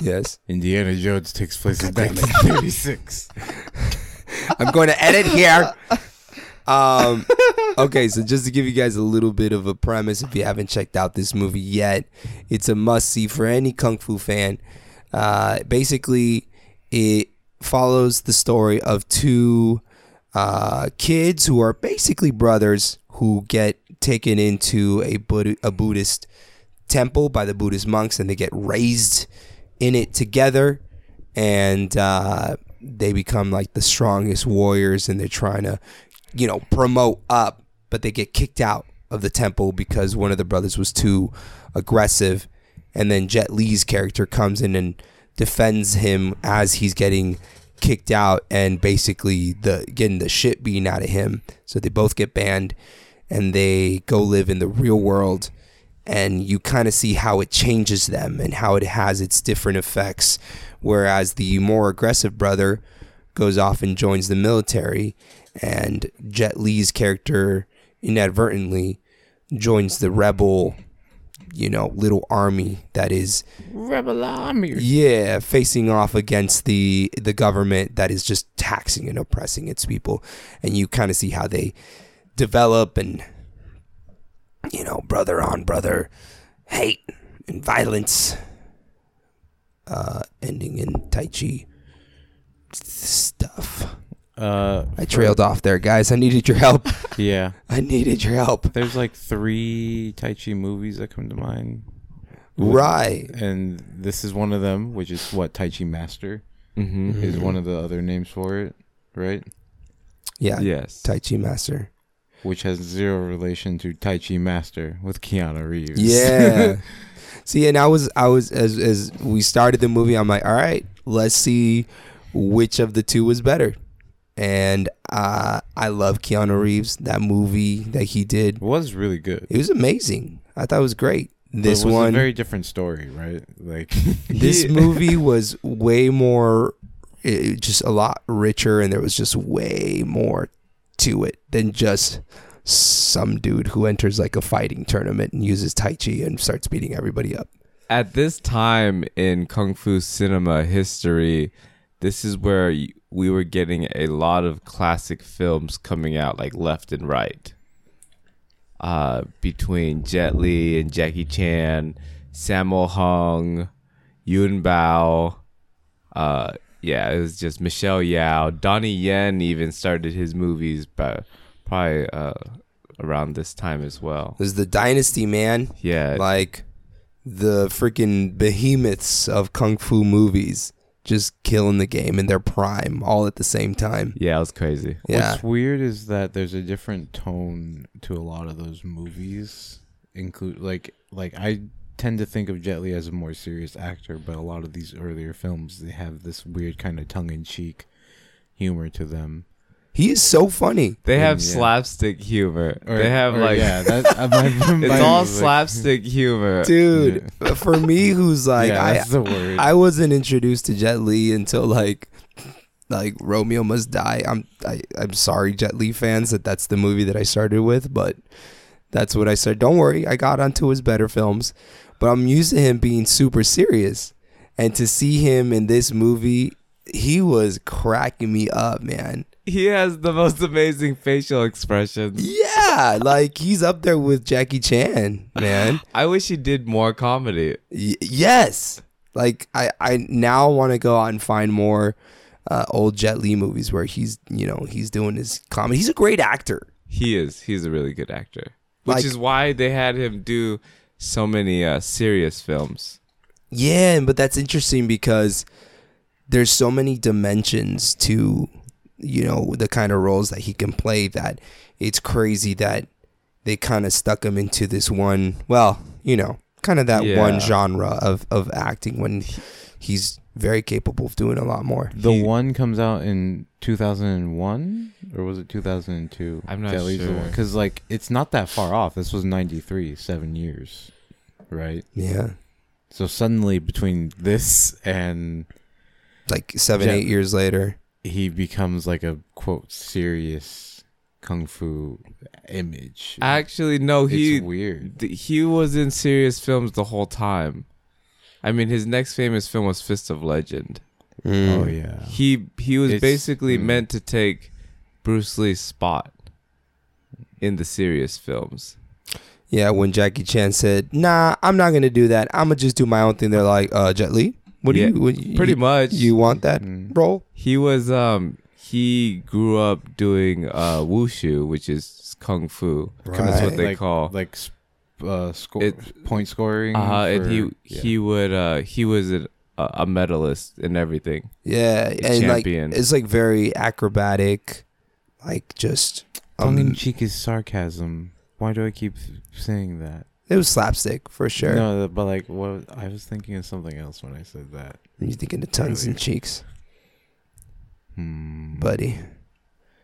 Yes. Indiana Jones takes place in God damn 1936. I'm going to edit here. Um, [LAUGHS] okay, so just to give you guys a little bit of a premise, if you haven't checked out this movie yet, it's a must see for any kung fu fan. Uh, basically, it follows the story of two uh, kids who are basically brothers who get taken into a, Bud- a Buddhist temple by the Buddhist monks and they get raised in it together and uh, they become like the strongest warriors and they're trying to you know promote up but they get kicked out of the temple because one of the brothers was too aggressive. And then Jet Li's character comes in and defends him as he's getting kicked out and basically the getting the shit beaten out of him. So they both get banned and they go live in the real world. And you kind of see how it changes them and how it has its different effects. Whereas the more aggressive brother goes off and joins the military, and Jet Li's character inadvertently joins the rebel, you know, little army that is Rebel Army. yeah, facing off against the the government that is just taxing and oppressing its people, and you kind of see how they develop and you know, brother on brother hate and violence, uh, ending in Tai Chi stuff. Uh, I trailed off there, guys. I needed your help. [LAUGHS] yeah. [LAUGHS] I needed your help. There's like three Tai Chi movies that come to mind. Right. And this is one of them, which is what Tai Chi Master Mm-hmm. is one of the other names for it, right? Yeah. Yes. Tai Chi Master. Which has zero relation to Tai Chi Master with Keanu Reeves. Yeah. [LAUGHS] see, and I was, I was, as as we started the movie, I'm like, all right, let's see which of the two was better. And uh, I love Keanu Reeves. That movie that he did, it was really good. it was amazing. I thought it was great. But This it was one, a very different story, right? Like [LAUGHS] this [LAUGHS] movie was way more, it, just a lot richer, and there was just way more to it than just some dude who enters like a fighting tournament and uses Tai Chi and starts beating everybody up. At this time in kung fu cinema history, this is where y- we were getting a lot of classic films coming out like left and right. Uh, between Jet Li and Jackie Chan, Sammo Hung, Yuen Biao, uh, yeah, it was just Michelle Yeoh. Donnie Yen even started his movies, but probably uh, around this time as well. It was the Dynasty, man. Yeah, Like the freaking behemoths of kung fu movies just killing the game in their prime all at the same time. yeah, it was crazy. Yeah. What's weird is that there's a different tone to a lot of those movies. Include like like I tend to think of Jet Li as a more serious actor, but a lot of these earlier films they have this weird kind of tongue in cheek humor to them. He is so funny. They have Yeah. slapstick humor. Or- they have or, like yeah, that my, [LAUGHS] it's my- all like- slapstick humor. Dude, for me who's [LAUGHS] like yeah, I that's the word. I wasn't introduced to Jet Li until like like Romeo Must Die. I'm I, I'm sorry, Jet Li fans, that that's the movie that I started with, but that's what I said. Don't worry, I got onto his better films, but I'm used to him being super serious, and to see him in this movie, he was cracking me up, man. He has the most amazing facial expressions. Yeah, like he's up there with Jackie Chan, man. [LAUGHS] I wish he did more comedy. Y- yes like i i now want to go out and find more uh, old jet li movies where he's you know he's doing his comedy he's a great actor He is. He's a really good actor. Which Like- is why they had him do so many uh, serious films. yeah but that's interesting because there's so many dimensions to you know the kind of roles that he can play that it's crazy that they kind of stuck him into this one well you know kind of that Yeah. one genre of of acting when he's very capable of doing a lot more the he- one comes out in 2001 or was it 2002? I'm not sure. Because like it's not that far off. This was 93, seven years, right? yeah So suddenly between this and like seven Jet- eight years later he becomes like a quote serious kung fu image. Actually, no, he it's weird. th- he was in serious films the whole time. I mean, his next famous film was Fist of Legend. Mm. Oh yeah. He he was It's- basically mm. meant to take Bruce Lee's spot in the serious films. Yeah, when Jackie Chan said, "Nah, I'm not gonna do that. I'm gonna just do my own thing." They're like, "Uh, Jet Li, what Yeah, you? What, you Pretty much. You want that Mm. role?" He was um he grew up doing uh wushu, which is kung fu. That's what they like, call. like uh score It- point scoring. Uh, and he yeah. he would uh he was a, a medalist in everything. Yeah, and champion. like it's like very acrobatic, like just. I tongue in mean, cheek is sarcasm. Why do I keep saying that? It was slapstick for sure. No, but like what I was thinking of something else when I said that. You're thinking of tongues and cheeks, Hmm. buddy?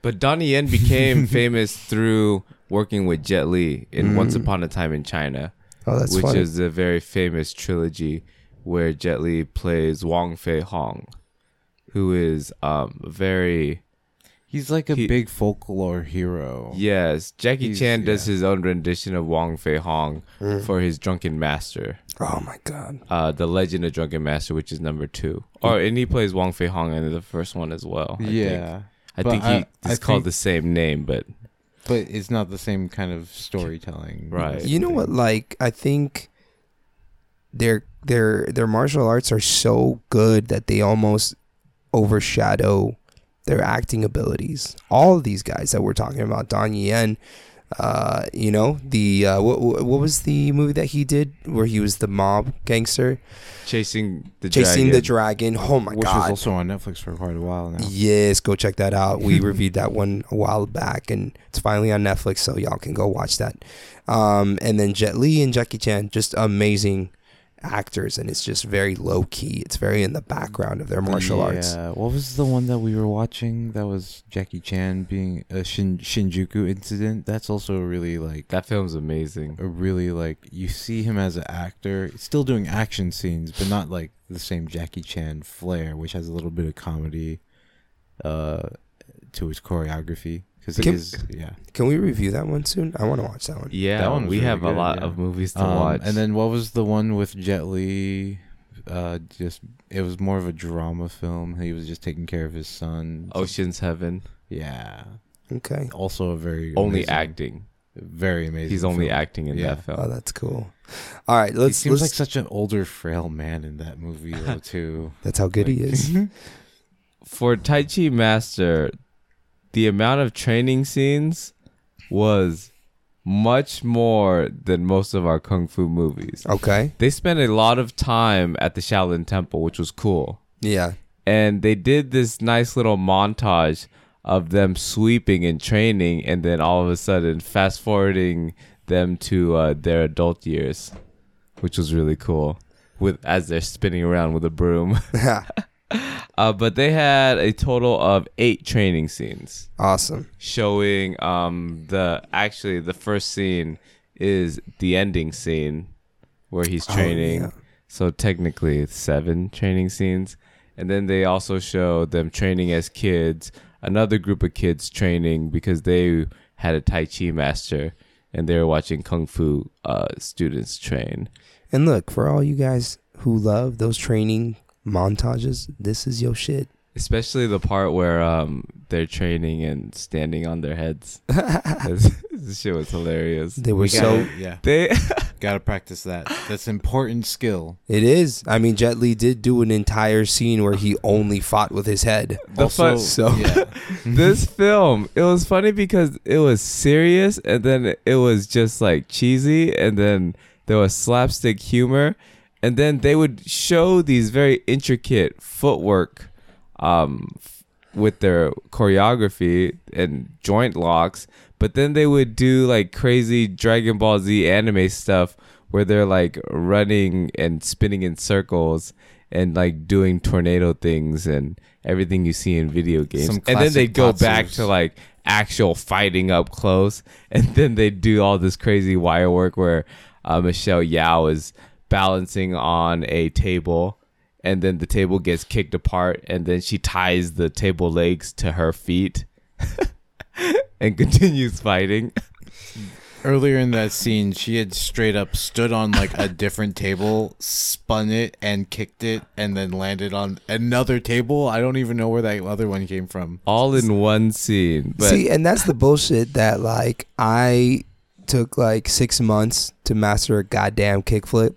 But Donnie Yen became [LAUGHS] famous through working with Jet Li in Once Mm. Upon a Time in China, Oh, that's which funny. is a very famous trilogy where Jet Li plays Wong Fei Hong, who is um very He's like a He- big folklore hero. yes. Jackie He's- Chan does yeah. his own rendition of Wong Fei Hong Mm. for his Drunken Master, oh my god. uh, the Legend of Drunken Master, which is number two. Or and he plays Wong Fei Hong in the first one as well. I think. yeah. I But think he I- I it's called think- the same name, but But it's not the same kind of storytelling. Right. You know what? Like, I think their their their martial arts are so good that they almost overshadow their acting abilities. All of these guys that we're talking about, Don Yen, uh, you know, the uh, what what was the movie that he did where he was the mob gangster chasing the chasing dragon. the dragon? Oh my God. Which was also on Netflix for quite a while now. Yes, go check that out. We [LAUGHS] reviewed that one a while back, and it's finally on Netflix, so y'all can go watch that. Um, and then Jet Li and Jackie Chan, just amazing actors, and it's just very low key. It's very in the background of their martial arts. Yeah. What was the one that we were watching? That was Jackie Chan being a Shin- Shinjuku incident. That's also really like That film's amazing. a really like you see him as an actor, still doing action scenes, but not like the same Jackie Chan flair, which has a little bit of comedy. Uh, to his choreography because Can- yeah. Can we review that one soon? I want to watch that one. Yeah, That one we really have a lot yeah. of movies to Um, watch. And then what was the one with Jet Li? Uh, just it was more of a drama film. He was just taking care of his son. Ocean's Heaven, Yeah. Okay. Also a very only amazing- acting. Very amazing. He's only film. acting in Yeah. that film. Oh, that's cool. All right, let's. he seems let's like such an older, frail man in that movie though [LAUGHS] too. that's how good he is. [LAUGHS] For Tai Chi Master, the amount of training scenes was much more than most of our kung fu movies. Okay. They spent a lot of time at the Shaolin Temple, which was cool. Yeah. and they did this nice little montage of them sweeping and training and then all of a sudden fast forwarding them to uh, their adult years which was really cool with as they're spinning around with a broom [LAUGHS] uh, but they had a total of eight training scenes awesome. showing um the actually the first scene is the ending scene where he's Oh, training yeah. so technically it's seven training scenes and then they also show them training as kids another group of kids training because they had a tai chi master and they were watching kung fu uh, students train And look, for all you guys who love those training montages, this is your shit. especially the part where um they're training and standing on their heads [LAUGHS] this, this shit was hilarious They were We so. gotta, yeah, they [LAUGHS] gotta practice that. That's important skill. It is. I mean, Jet Li did do an entire scene where he only fought with his head. The fun- So yeah, [LAUGHS] this film it was funny because it was serious and then it was just like cheesy and then there was slapstick humor and then they would show these very intricate footwork um f- with their choreography and joint locks. But then they would do like crazy dragon ball z anime stuff where they're like running and spinning in circles and like doing tornado things and everything you see in video games. Some and then they'd go back to like actual fighting up close. [LAUGHS] And then they do all this crazy wire work where uh, michelle yeoh is balancing on a table and then the table gets kicked apart and then she ties the table legs to her feet [LAUGHS] and continues fighting Earlier in that scene, she had straight up stood on like a different table, spun it, and kicked it, and then landed on another table. I don't even know where that other one came from. all in one scene but see, and that's the bullshit that like I took like six months to master a goddamn kickflip,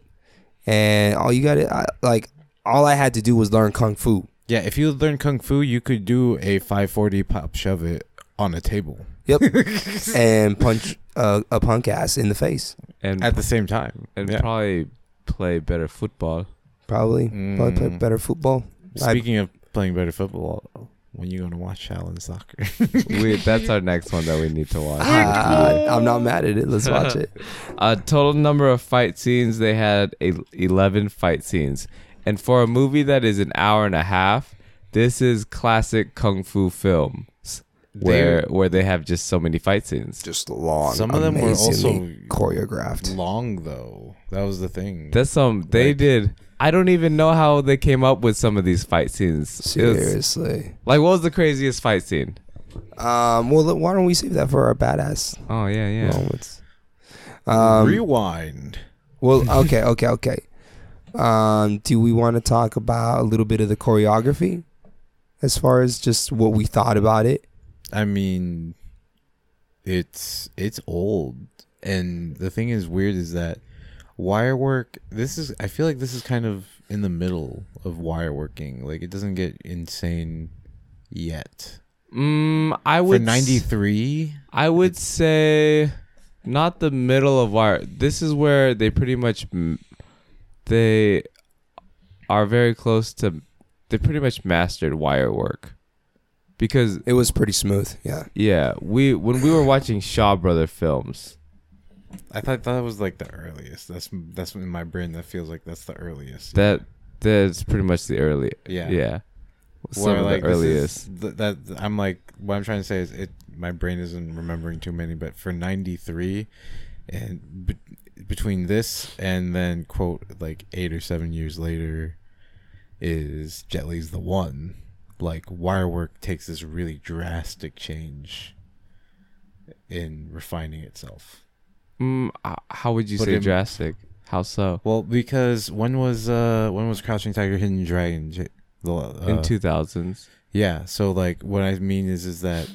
and all you got to like all I had to do was learn kung fu. Yeah, if you learn kung fu, you could do a 540 pop shove it on a table Yep, [LAUGHS] and punch uh, a punk ass in the face. and, at the same time. and Yeah. probably play better football Probably, probably play Mm. better football. I- Speaking of playing better football, when you going to watch Shaolin Soccer? [LAUGHS] we, that's our next one that we need to watch Ah, I'm not mad at it. Let's watch it. [LAUGHS] A total number of fight scenes. They had a, 11 fight scenes. And for a movie that is an hour and a half, this is classic kung fu films where where they have just so many fight scenes. Just long. Some of them were also choreographed. long though. That was the thing. That's some they Like- did. I don't even know how they came up with some of these fight scenes. It was- Seriously. like what was the craziest fight scene? Um. Well, why don't we save that for our badass Oh yeah, yeah. moments? Um. Rewind. Well, okay, okay, okay. Um, do we want to talk about a little bit of the choreography, as far as just what we thought about it? I mean, it's it's old, and the thing is weird is that wire work. This is I feel like this is kind of in the middle of wire working. Like it doesn't get insane yet. Mm, I For would ninety three, I would say not the middle of wire. This is where they pretty much they are very close to they pretty much mastered wire work. Because It was pretty smooth. Yeah. yeah, we when we were watching Shaw Brother films, I thought that was like the earliest. That's that's in my brain. That feels like that's the earliest. that that's pretty much the early yeah, yeah. Some Where, of like, the is- earliest. th- that I'm like what I'm trying to say is it my brain isn't remembering too many but for 93 and be- between this and then quote like 8 or 7 years later is Jet Li's the one like Wirework takes this really drastic change in refining itself. Mm, uh, how would you But say drastic? How so? Well, because when was uh when was Crouching Tiger, Hidden Dragon? The, uh, In two thousands. yeah. So like, what I mean is, is that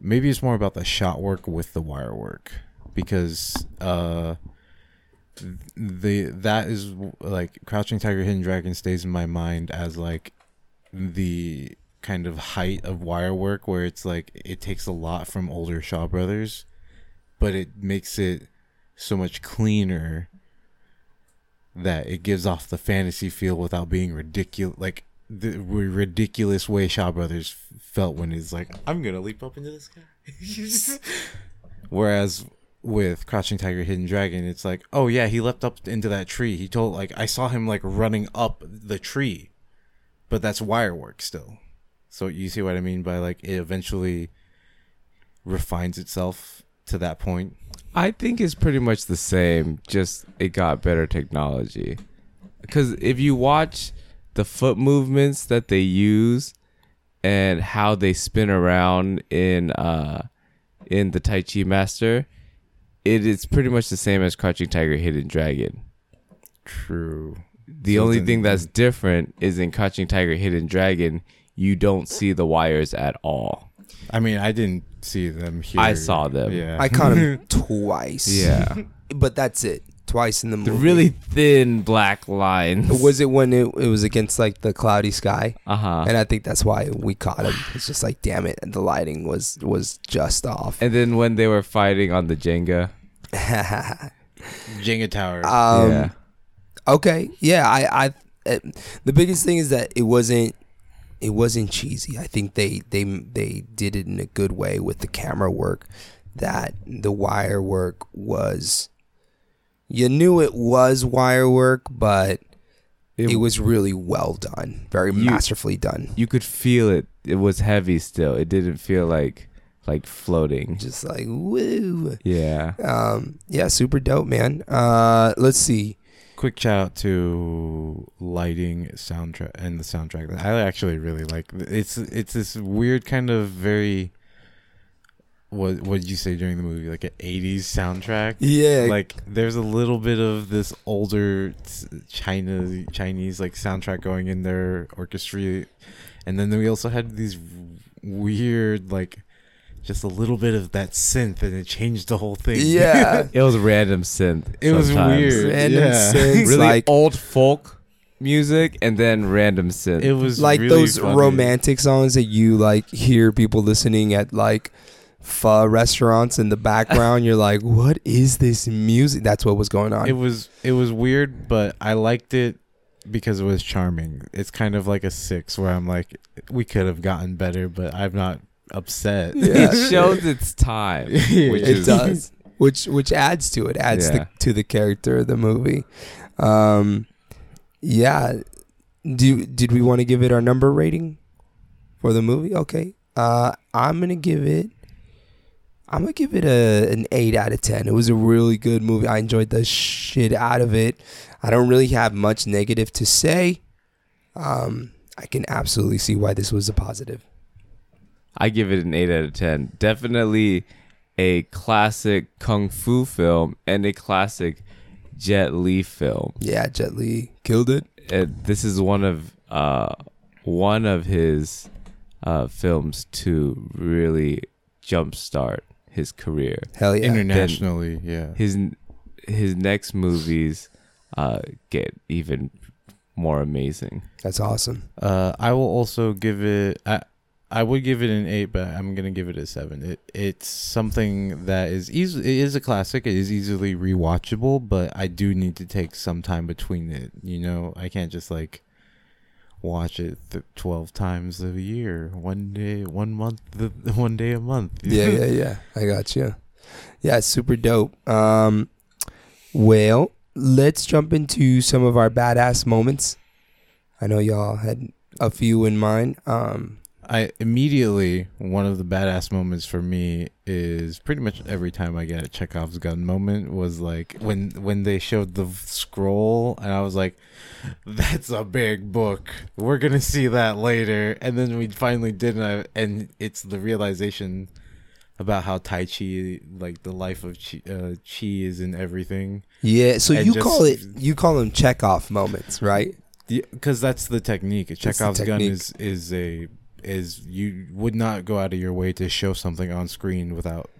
maybe it's more about the shot work with the wire work because uh the that is like Crouching Tiger, Hidden Dragon stays in my mind as like the kind of height of wire work where it's like it takes a lot from older Shaw Brothers, but it makes it so much cleaner that it gives off the fantasy feel without being ridiculous like the ridiculous way Shaw Brothers felt when he's like, I'm gonna leap up into the sky. [LAUGHS] Whereas with Crouching Tiger, Hidden Dragon, it's like, oh yeah, he leapt up into that tree. He told like I saw him like running up the tree, but that's wire work still. So you see what I mean by like it eventually refines itself to that point. I think it's pretty much the same, just it got better technology. Because if you watch the foot movements that they use and how they spin around in uh in the Tai Chi Master, it is pretty much the same as Crouching Tiger, Hidden Dragon. True. The So only thing that's different is in Crouching Tiger, Hidden Dragon, you don't see the wires at all. I mean, I didn't see them here. I saw them. Yeah. I caught him [LAUGHS] twice. Yeah, [LAUGHS] but that's it. Twice in the movie. the really thin black lines. was it when it, it was against like the cloudy sky? Uh huh. And I think that's why we caught him. It's just like, damn it, the lighting was was just off. And then when they were fighting on the Jenga, [LAUGHS] Jenga Tower. um, yeah, Okay, yeah, I, I, uh, the biggest thing is that it wasn't, it wasn't cheesy. I think they, they, they did it in a good way with the camera work. That the wire work was, you knew it was wire work, but it, was really well done, very You- masterfully done. you could feel it. It was heavy still. It didn't feel like like floating. Just like woo. Yeah. Um, yeah, super dope, man. Uh, let's see. Quick shout out to lighting soundtrack and the soundtrack. I actually really like. It's it's this weird kind of very. What what did you say during the movie? Like an '80s soundtrack. Yeah, Like there's a little bit of this older China Chinese like soundtrack going in their orchestra, and then we also had these weird like just a little bit of that synth, and it changed the whole thing. yeah. [LAUGHS] It was random synth. It was weird. Random yeah. synths, [LAUGHS] Really like old folk music and then random synth. It was like really those funny. romantic songs that you like hear people listening at like pho uh, restaurants in the background. You're like, what is this music? That's what was going on. It was it was weird, but I liked it because it was charming. It's kind of like a six where I'm like, we could have gotten better, but I'm not upset. Yeah. it [LAUGHS] shows its time. [LAUGHS] Which it is does, [LAUGHS] which which adds to it, adds Yeah. to, to the character of the movie. Um, yeah. Do did we want to give it our number rating for the movie? Okay. Uh, I'm gonna give it. I'm gonna give it a an eight out of ten. It was a really good movie. I enjoyed the shit out of it. I don't really have much negative to say. Um, I can absolutely see why this was a positive. I give it an 8 out of 10. Definitely a classic kung fu film and a classic Jet Li film. Yeah, Jet Li killed it. And this is one of uh one of his uh films to really jumpstart his career. Hell yeah. Internationally, yeah. His his next movies uh get even more amazing. That's awesome. Uh, I will also give it. I I would give it an eight, but I'm gonna give it a seven. It it's something that is easy. It is a classic. It is easily rewatchable, but I do need to take some time between it. You know, I can't just like watch it th- twelve times a year, one day, one month, th- [LAUGHS] one day a month. [LAUGHS] yeah, yeah, yeah. I got you. Yeah, super dope. Um, well, let's jump into some of our badass moments. I know y'all had a few in mind. Um, I immediately one of the badass moments for me is pretty much every time I get a Chekhov's gun moment was like when when they showed the scroll and I was like, "That's a big book. We're gonna see that later." And then we finally did, and, I, and it's the realization about how Tai Chi, like the life of Chi, uh, Chi is in everything. Yeah, so And you just- call it you call them Chekhov moments, right? because that's the technique. The Chekhov's gun is is a is you would not go out of your way to show something on screen without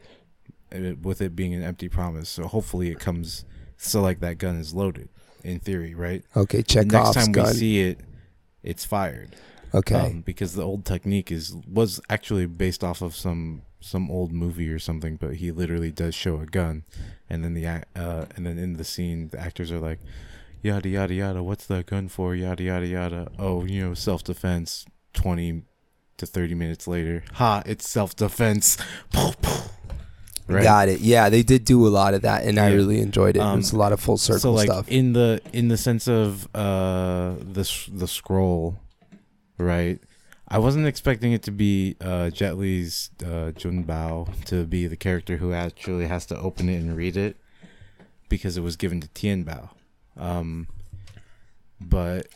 it, with it being an empty promise. So hopefully it comes so like that gun is loaded in theory, right? Okay, check The next time gun. we see it, it's fired. okay, Um, because the old technique is was actually based off of some some old movie or something, but he literally does show a gun, and then the uh, and then in the scene the actors are like, yada yada yada, what's that gun for? Yada yada yada. Oh, you know, self defense. Twenty to thirty minutes later, ha! It's self defense. [LAUGHS] Right. got it. Yeah, they did do a lot of that, and I really enjoyed it. it Um, was a lot of full circle so like stuff. in the in the sense of uh the the scroll right i wasn't expecting it to be uh jet li's uh jun bao to be the character who actually has to open it and read it because it was given to tien bao um but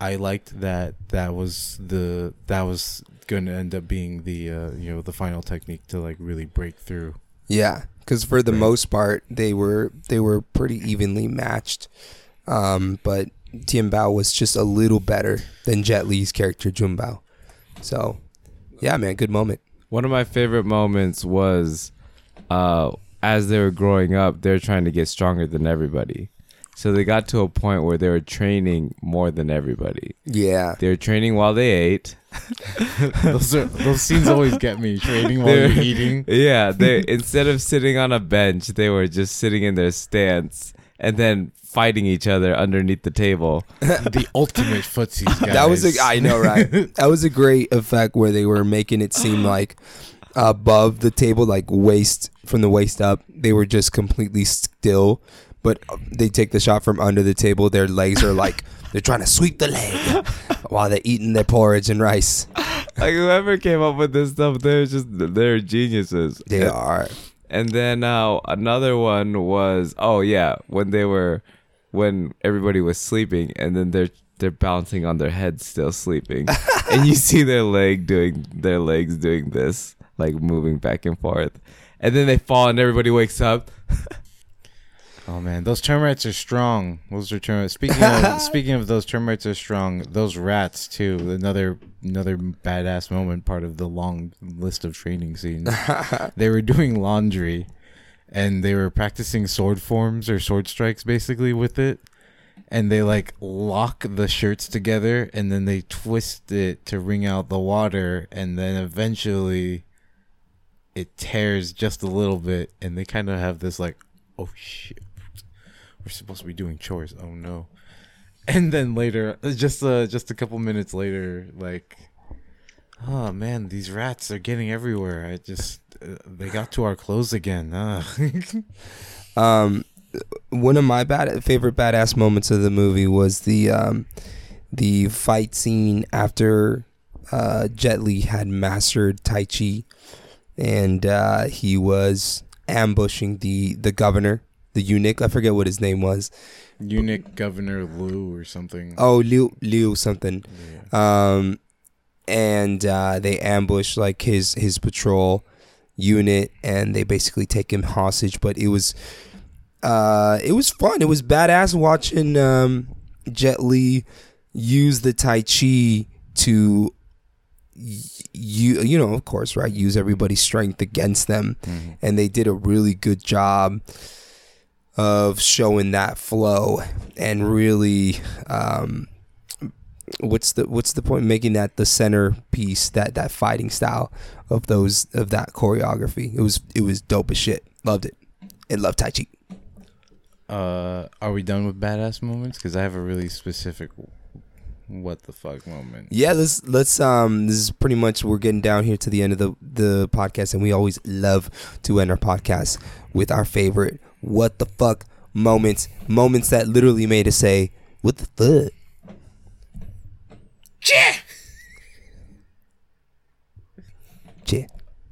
i liked that that was the that was going to end up being the uh you know the final technique to like really break through Yeah, because for the Right. most part, they were they were pretty evenly matched. Um, but Tien Bao was just a little better than Jet Li's character Jun Bao. So, yeah, man, good moment. One of my favorite moments was uh, as they were growing up, they're trying to get stronger than everybody. So they got to a point where they were training more than everybody. Yeah, They were training while they ate. [LAUGHS] those are those scenes always get me trading while They're- you're eating [LAUGHS] Yeah, they instead of sitting on a bench, they were just sitting in their stance and then fighting each other underneath the table. [LAUGHS] the ultimate footsie. guys. that was a I know right. that was a great effect where they were making it seem like above the table, like waist from the waist up, they were just completely still. But they take the shot from under the table. Their legs are like [LAUGHS] they're trying to sweep the leg [LAUGHS] while they're eating their porridge and rice. [LAUGHS] Like whoever came up with this stuff, they're just they're geniuses. They are. And then uh, another one was oh yeah, when they were when everybody was sleeping and then they're they're bouncing on their heads still sleeping. and you see their leg doing their legs doing this, like moving back and forth. And then they fall and everybody wakes up. Oh man, those termites are strong. Those are termites. Speaking of [LAUGHS] speaking of those termites are strong. Those rats too. Another another badass moment. Part of the long list of training scenes. [LAUGHS] they were doing laundry, and they were practicing sword forms or sword strikes basically with it. And they like lock the shirts together, and then they twist it to wring out the water, and then eventually it tears just a little bit, and they kind of have this like, oh shit, we're supposed to be doing chores. Oh no. And then later, just uh, just a couple minutes later, like, oh man, these rats are getting everywhere. I just uh, they got to our clothes again. Uh. [LAUGHS] Um, one of my bad favorite badass moments of the movie was the um, the fight scene after uh, Jet Li had mastered Tai Chi, and uh, he was ambushing the the governor, the eunuch. I forget what his name was. Eunuch Governor Liu or something. Oh, Liu Liu something. Yeah. Um, and uh, they ambush like his his patrol unit, and they basically take him hostage. But it was, uh, it was fun. It was badass watching um, Jet Li use the Tai Chi to, you you know, of course, right? Use everybody's strength against them, Mhm. and they did a really good job of showing that flow and really um what's the what's the point making that the centerpiece that that fighting style of those of that choreography it was it was dope as shit loved it and loved tai chi Uh, are we done with badass moments? Because I have a really specific what the fuck moment. yeah let's let's um this is pretty much we're getting down here to the end of the the podcast and we always love to end our podcast with our favorite what the fuck moments moments that literally made us say what the fuck Yeah. Yeah.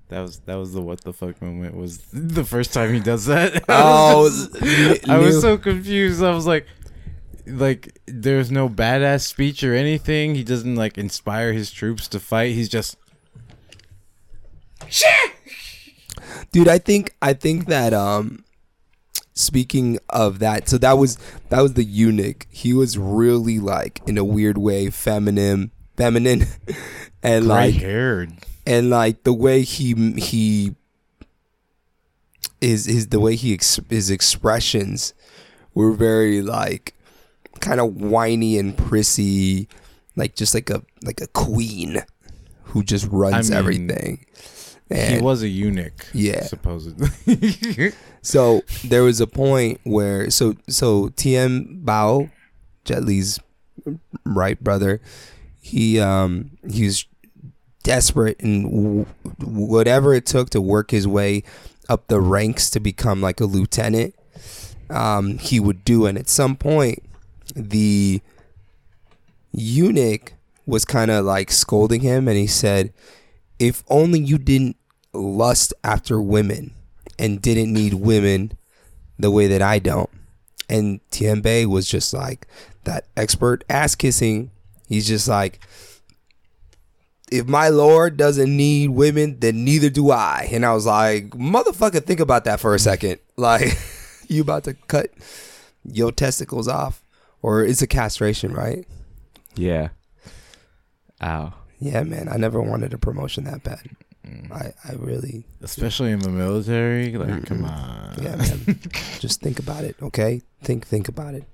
That was that was the what the fuck moment. Was the first time he does that? [LAUGHS] Oh, [LAUGHS] I was Liu- so confused. I was like, like there's no badass speech or anything. He doesn't like inspire his troops to fight. He's just dude i think i think that um speaking of that so that was that was the eunuch. He was really like in a weird way feminine feminine. [LAUGHS] And gray like haired. and like the way he he is is the way he ex- his expressions were very like kind of whiny and prissy like just like a like a queen who just runs I mean, everything He was a eunuch. Yeah. supposedly. [LAUGHS] So there was a point where so so Tien Bao, Jet Li's right brother, he um he was desperate and w- whatever it took to work his way up the ranks to become like a lieutenant, um he would do. And at some point, the eunuch was kind of like scolding him, and he said, "If only you didn't lust after women." and didn't need women the way that I don't. And Tianbei was just like that expert ass kissing. He's just like, if my lord doesn't need women, then neither do I. And I was like, motherfucker, think about that for a second. [LAUGHS] Like, [LAUGHS] you about to cut your testicles off, or it's a castration, right? Yeah. Ow. Yeah, man. I never wanted a promotion that bad. I, I really, Especially in the military. Like, come on. yeah, man. [LAUGHS] Just think about it, okay? Think, think about it.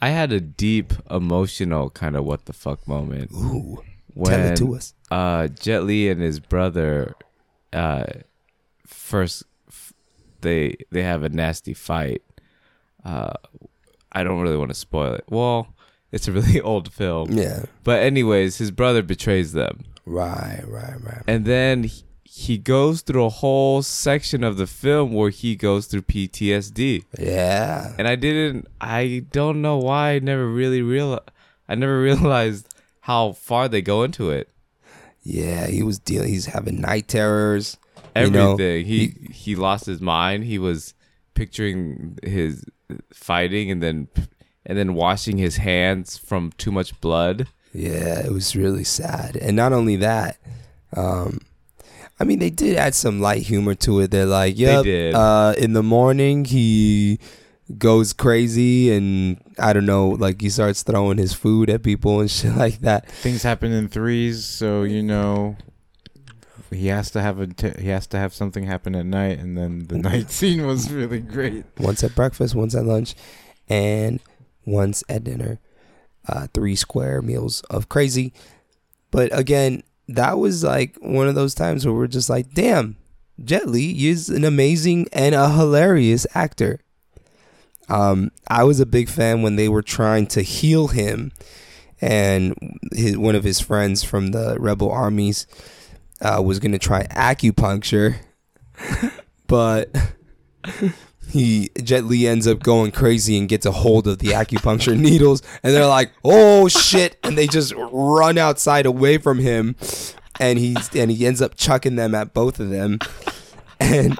I had a deep emotional kind of what the fuck moment Ooh, when tell it to us. uh Jet Li and his brother uh first f- they they have a nasty fight. Uh I don't really want to spoil it. Well, it's a really [LAUGHS] old film. Yeah. But anyways, his brother betrays them. Right, right, right. And then he, he goes through a whole section of the film where he goes through PTSD. Yeah. And I didn't I don't know why I never really real I never [LAUGHS] realized how far they go into it. Yeah, he was dealing he's having night terrors. you know, everything. he he lost his mind. He was picturing his fighting and then and then washing his hands from too much blood. Yeah, it was really sad. And not only that, um I mean they did add some light humor to it. They're like, yep, did. uh in the morning he goes crazy and I don't know, like he starts throwing his food at people and [LAUGHS] shit like that. Things happen in threes, so you know he has to have a t- he has to have something happen at night, and then the night [LAUGHS] scene was really great. once at breakfast, once at lunch, and once at dinner. Uh, three square meals of crazy. But again, that was like one of those times where we're just like, damn, Jet Li is an amazing and a hilarious actor. Um, I was a big fan when they were trying to heal him, and his, one of his friends from the rebel armies uh, was going to try acupuncture, [LAUGHS] but [LAUGHS] he Jet Li ends up going crazy and gets a hold of the acupuncture [LAUGHS] needles, and they're like, "Oh shit!" and they just run outside away from him, and he's and he ends up chucking them at both of them, [LAUGHS] and.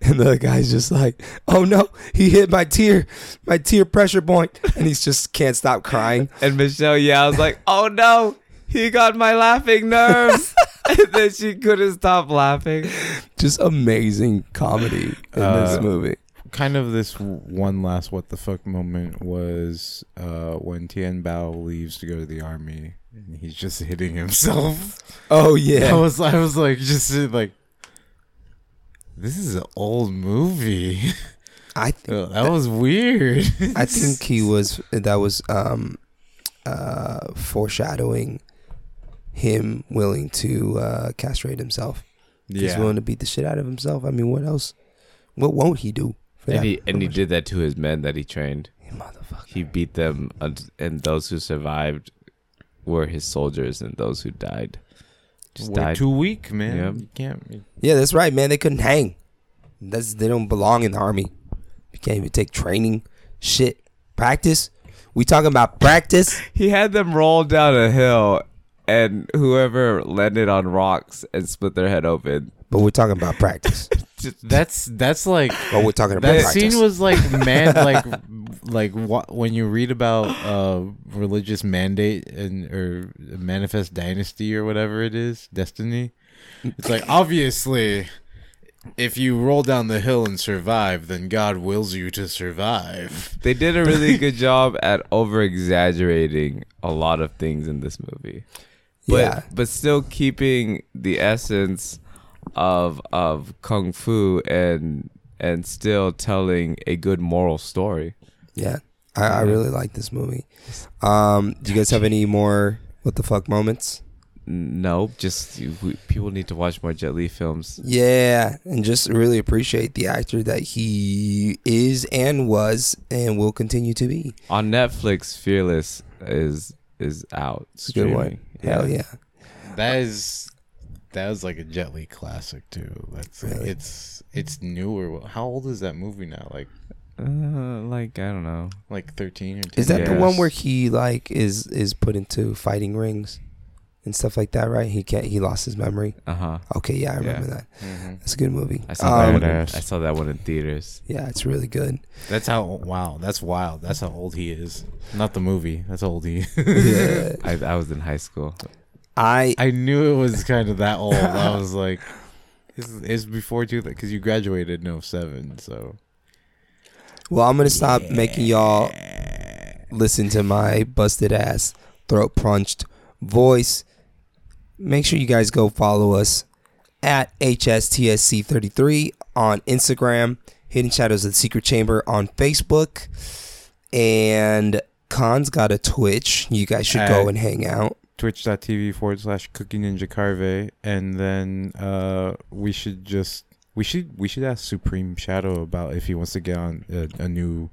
And the guy's just like, "Oh no, he hit my tear, my tear pressure point," and he's just can't stop crying. And Michelle Yeoh's like, "Oh no, he got my laughing nerves." [LAUGHS] and then she couldn't stop laughing. Just amazing comedy in this Uh, movie. Kind of this one last what the fuck moment was uh, when Tien Bao leaves to go to the army, and he's just hitting himself. Oh yeah, [LAUGHS] I yeah, was I was like just like. This is an old movie. I [LAUGHS] think Oh, that was weird. I think he was that was um uh foreshadowing him willing to uh castrate himself. He's willing to beat the shit out of himself. I mean, what else? What won't he do? For And that he and he did that to his men that he trained. You motherfucker. He beat them, and those who survived were his soldiers, and those who died just We're died. too weak, man. Yep. You can't. Yeah, that's right, man. They couldn't hang. That's they don't belong in the army. You can't even take training, shit, practice. We talking about practice? [LAUGHS] He had them roll down a hill, and whoever landed on rocks and split their head open. But we're talking about practice. [LAUGHS] That's that's like But we're talking about that practice. scene was like [LAUGHS] man like like wha- when you read about uh religious mandate and or manifest dynasty or whatever it is destiny it's like obviously if you roll down the hill and survive then god wills you to survive They did a really good job at over exaggerating a lot of things in this movie. But yeah. but still keeping the essence of of kung fu and and still telling a good moral story. Yeah. I, I really like this movie. Um, do you guys have any more what the fuck moments? No, just we- people need to watch more Jet Li films. Yeah, and just really appreciate the actor that he is and was and will continue to be. On Netflix, Fearless is is out. It's a good one. Hell yeah. that is that was like a jet Li classic too that's Really? it's it's newer how old is that movie now like Uh, like I don't know. like 13 or 10 Is that the one where he like is is put into fighting rings and stuff like that, right? He can't he lost his memory. Uh huh. Okay, yeah, I remember Yeah. that. Mhm. That's a good movie. I saw that Um, one. In, I saw that one in theaters. Yeah, it's really good. That's how wow, that's wild. That's how old he is. Not the movie. That's how old he is. Yeah. [LAUGHS] I I was in high school. I I knew it was kind of that old. I [LAUGHS] was like it's, it's before two because you graduated in 07, so well, I'm gonna stop making y'all listen to my busted ass, throat punched voice. Make sure you guys go follow us at HSTSC33 on Instagram, Hidden Shadows of the Secret Chamber on Facebook, and Khan's got a Twitch. You guys should go and hang out. twitch.tv forward slash Cooking ninja carve and then uh we should just we should we should ask supreme shadow about if he wants to get on a, a new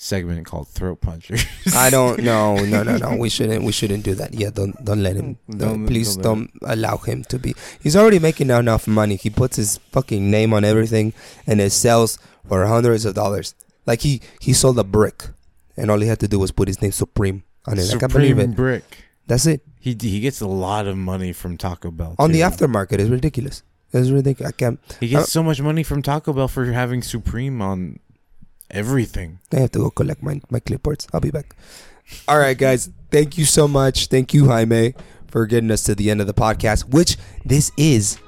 segment called throat punchers I don't [LAUGHS] know. No, no, no. We shouldn't. We shouldn't do that. Yeah, don't don't let him. Don't, Don't- please don't don't, allow him to be. He's already making enough money. He puts his fucking name on everything, and it sells for hundreds of dollars. Like he he sold a brick, and all he had to do was put his name Supreme on it. I can't believe supreme it. brick That's it. he he gets a lot of money from taco bell On the aftermarket, it's ridiculous. It's ridiculous. I can't. he gets so much money from taco bell for having supreme on everything I have to go collect my my clipboards. I'll be back. All right, guys. Thank you so much. Thank you, Jaime, for getting us to the end of the podcast. Which this is.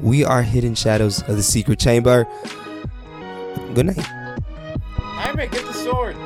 We are hidden shadows of the secret chamber. Good night. i may get the sword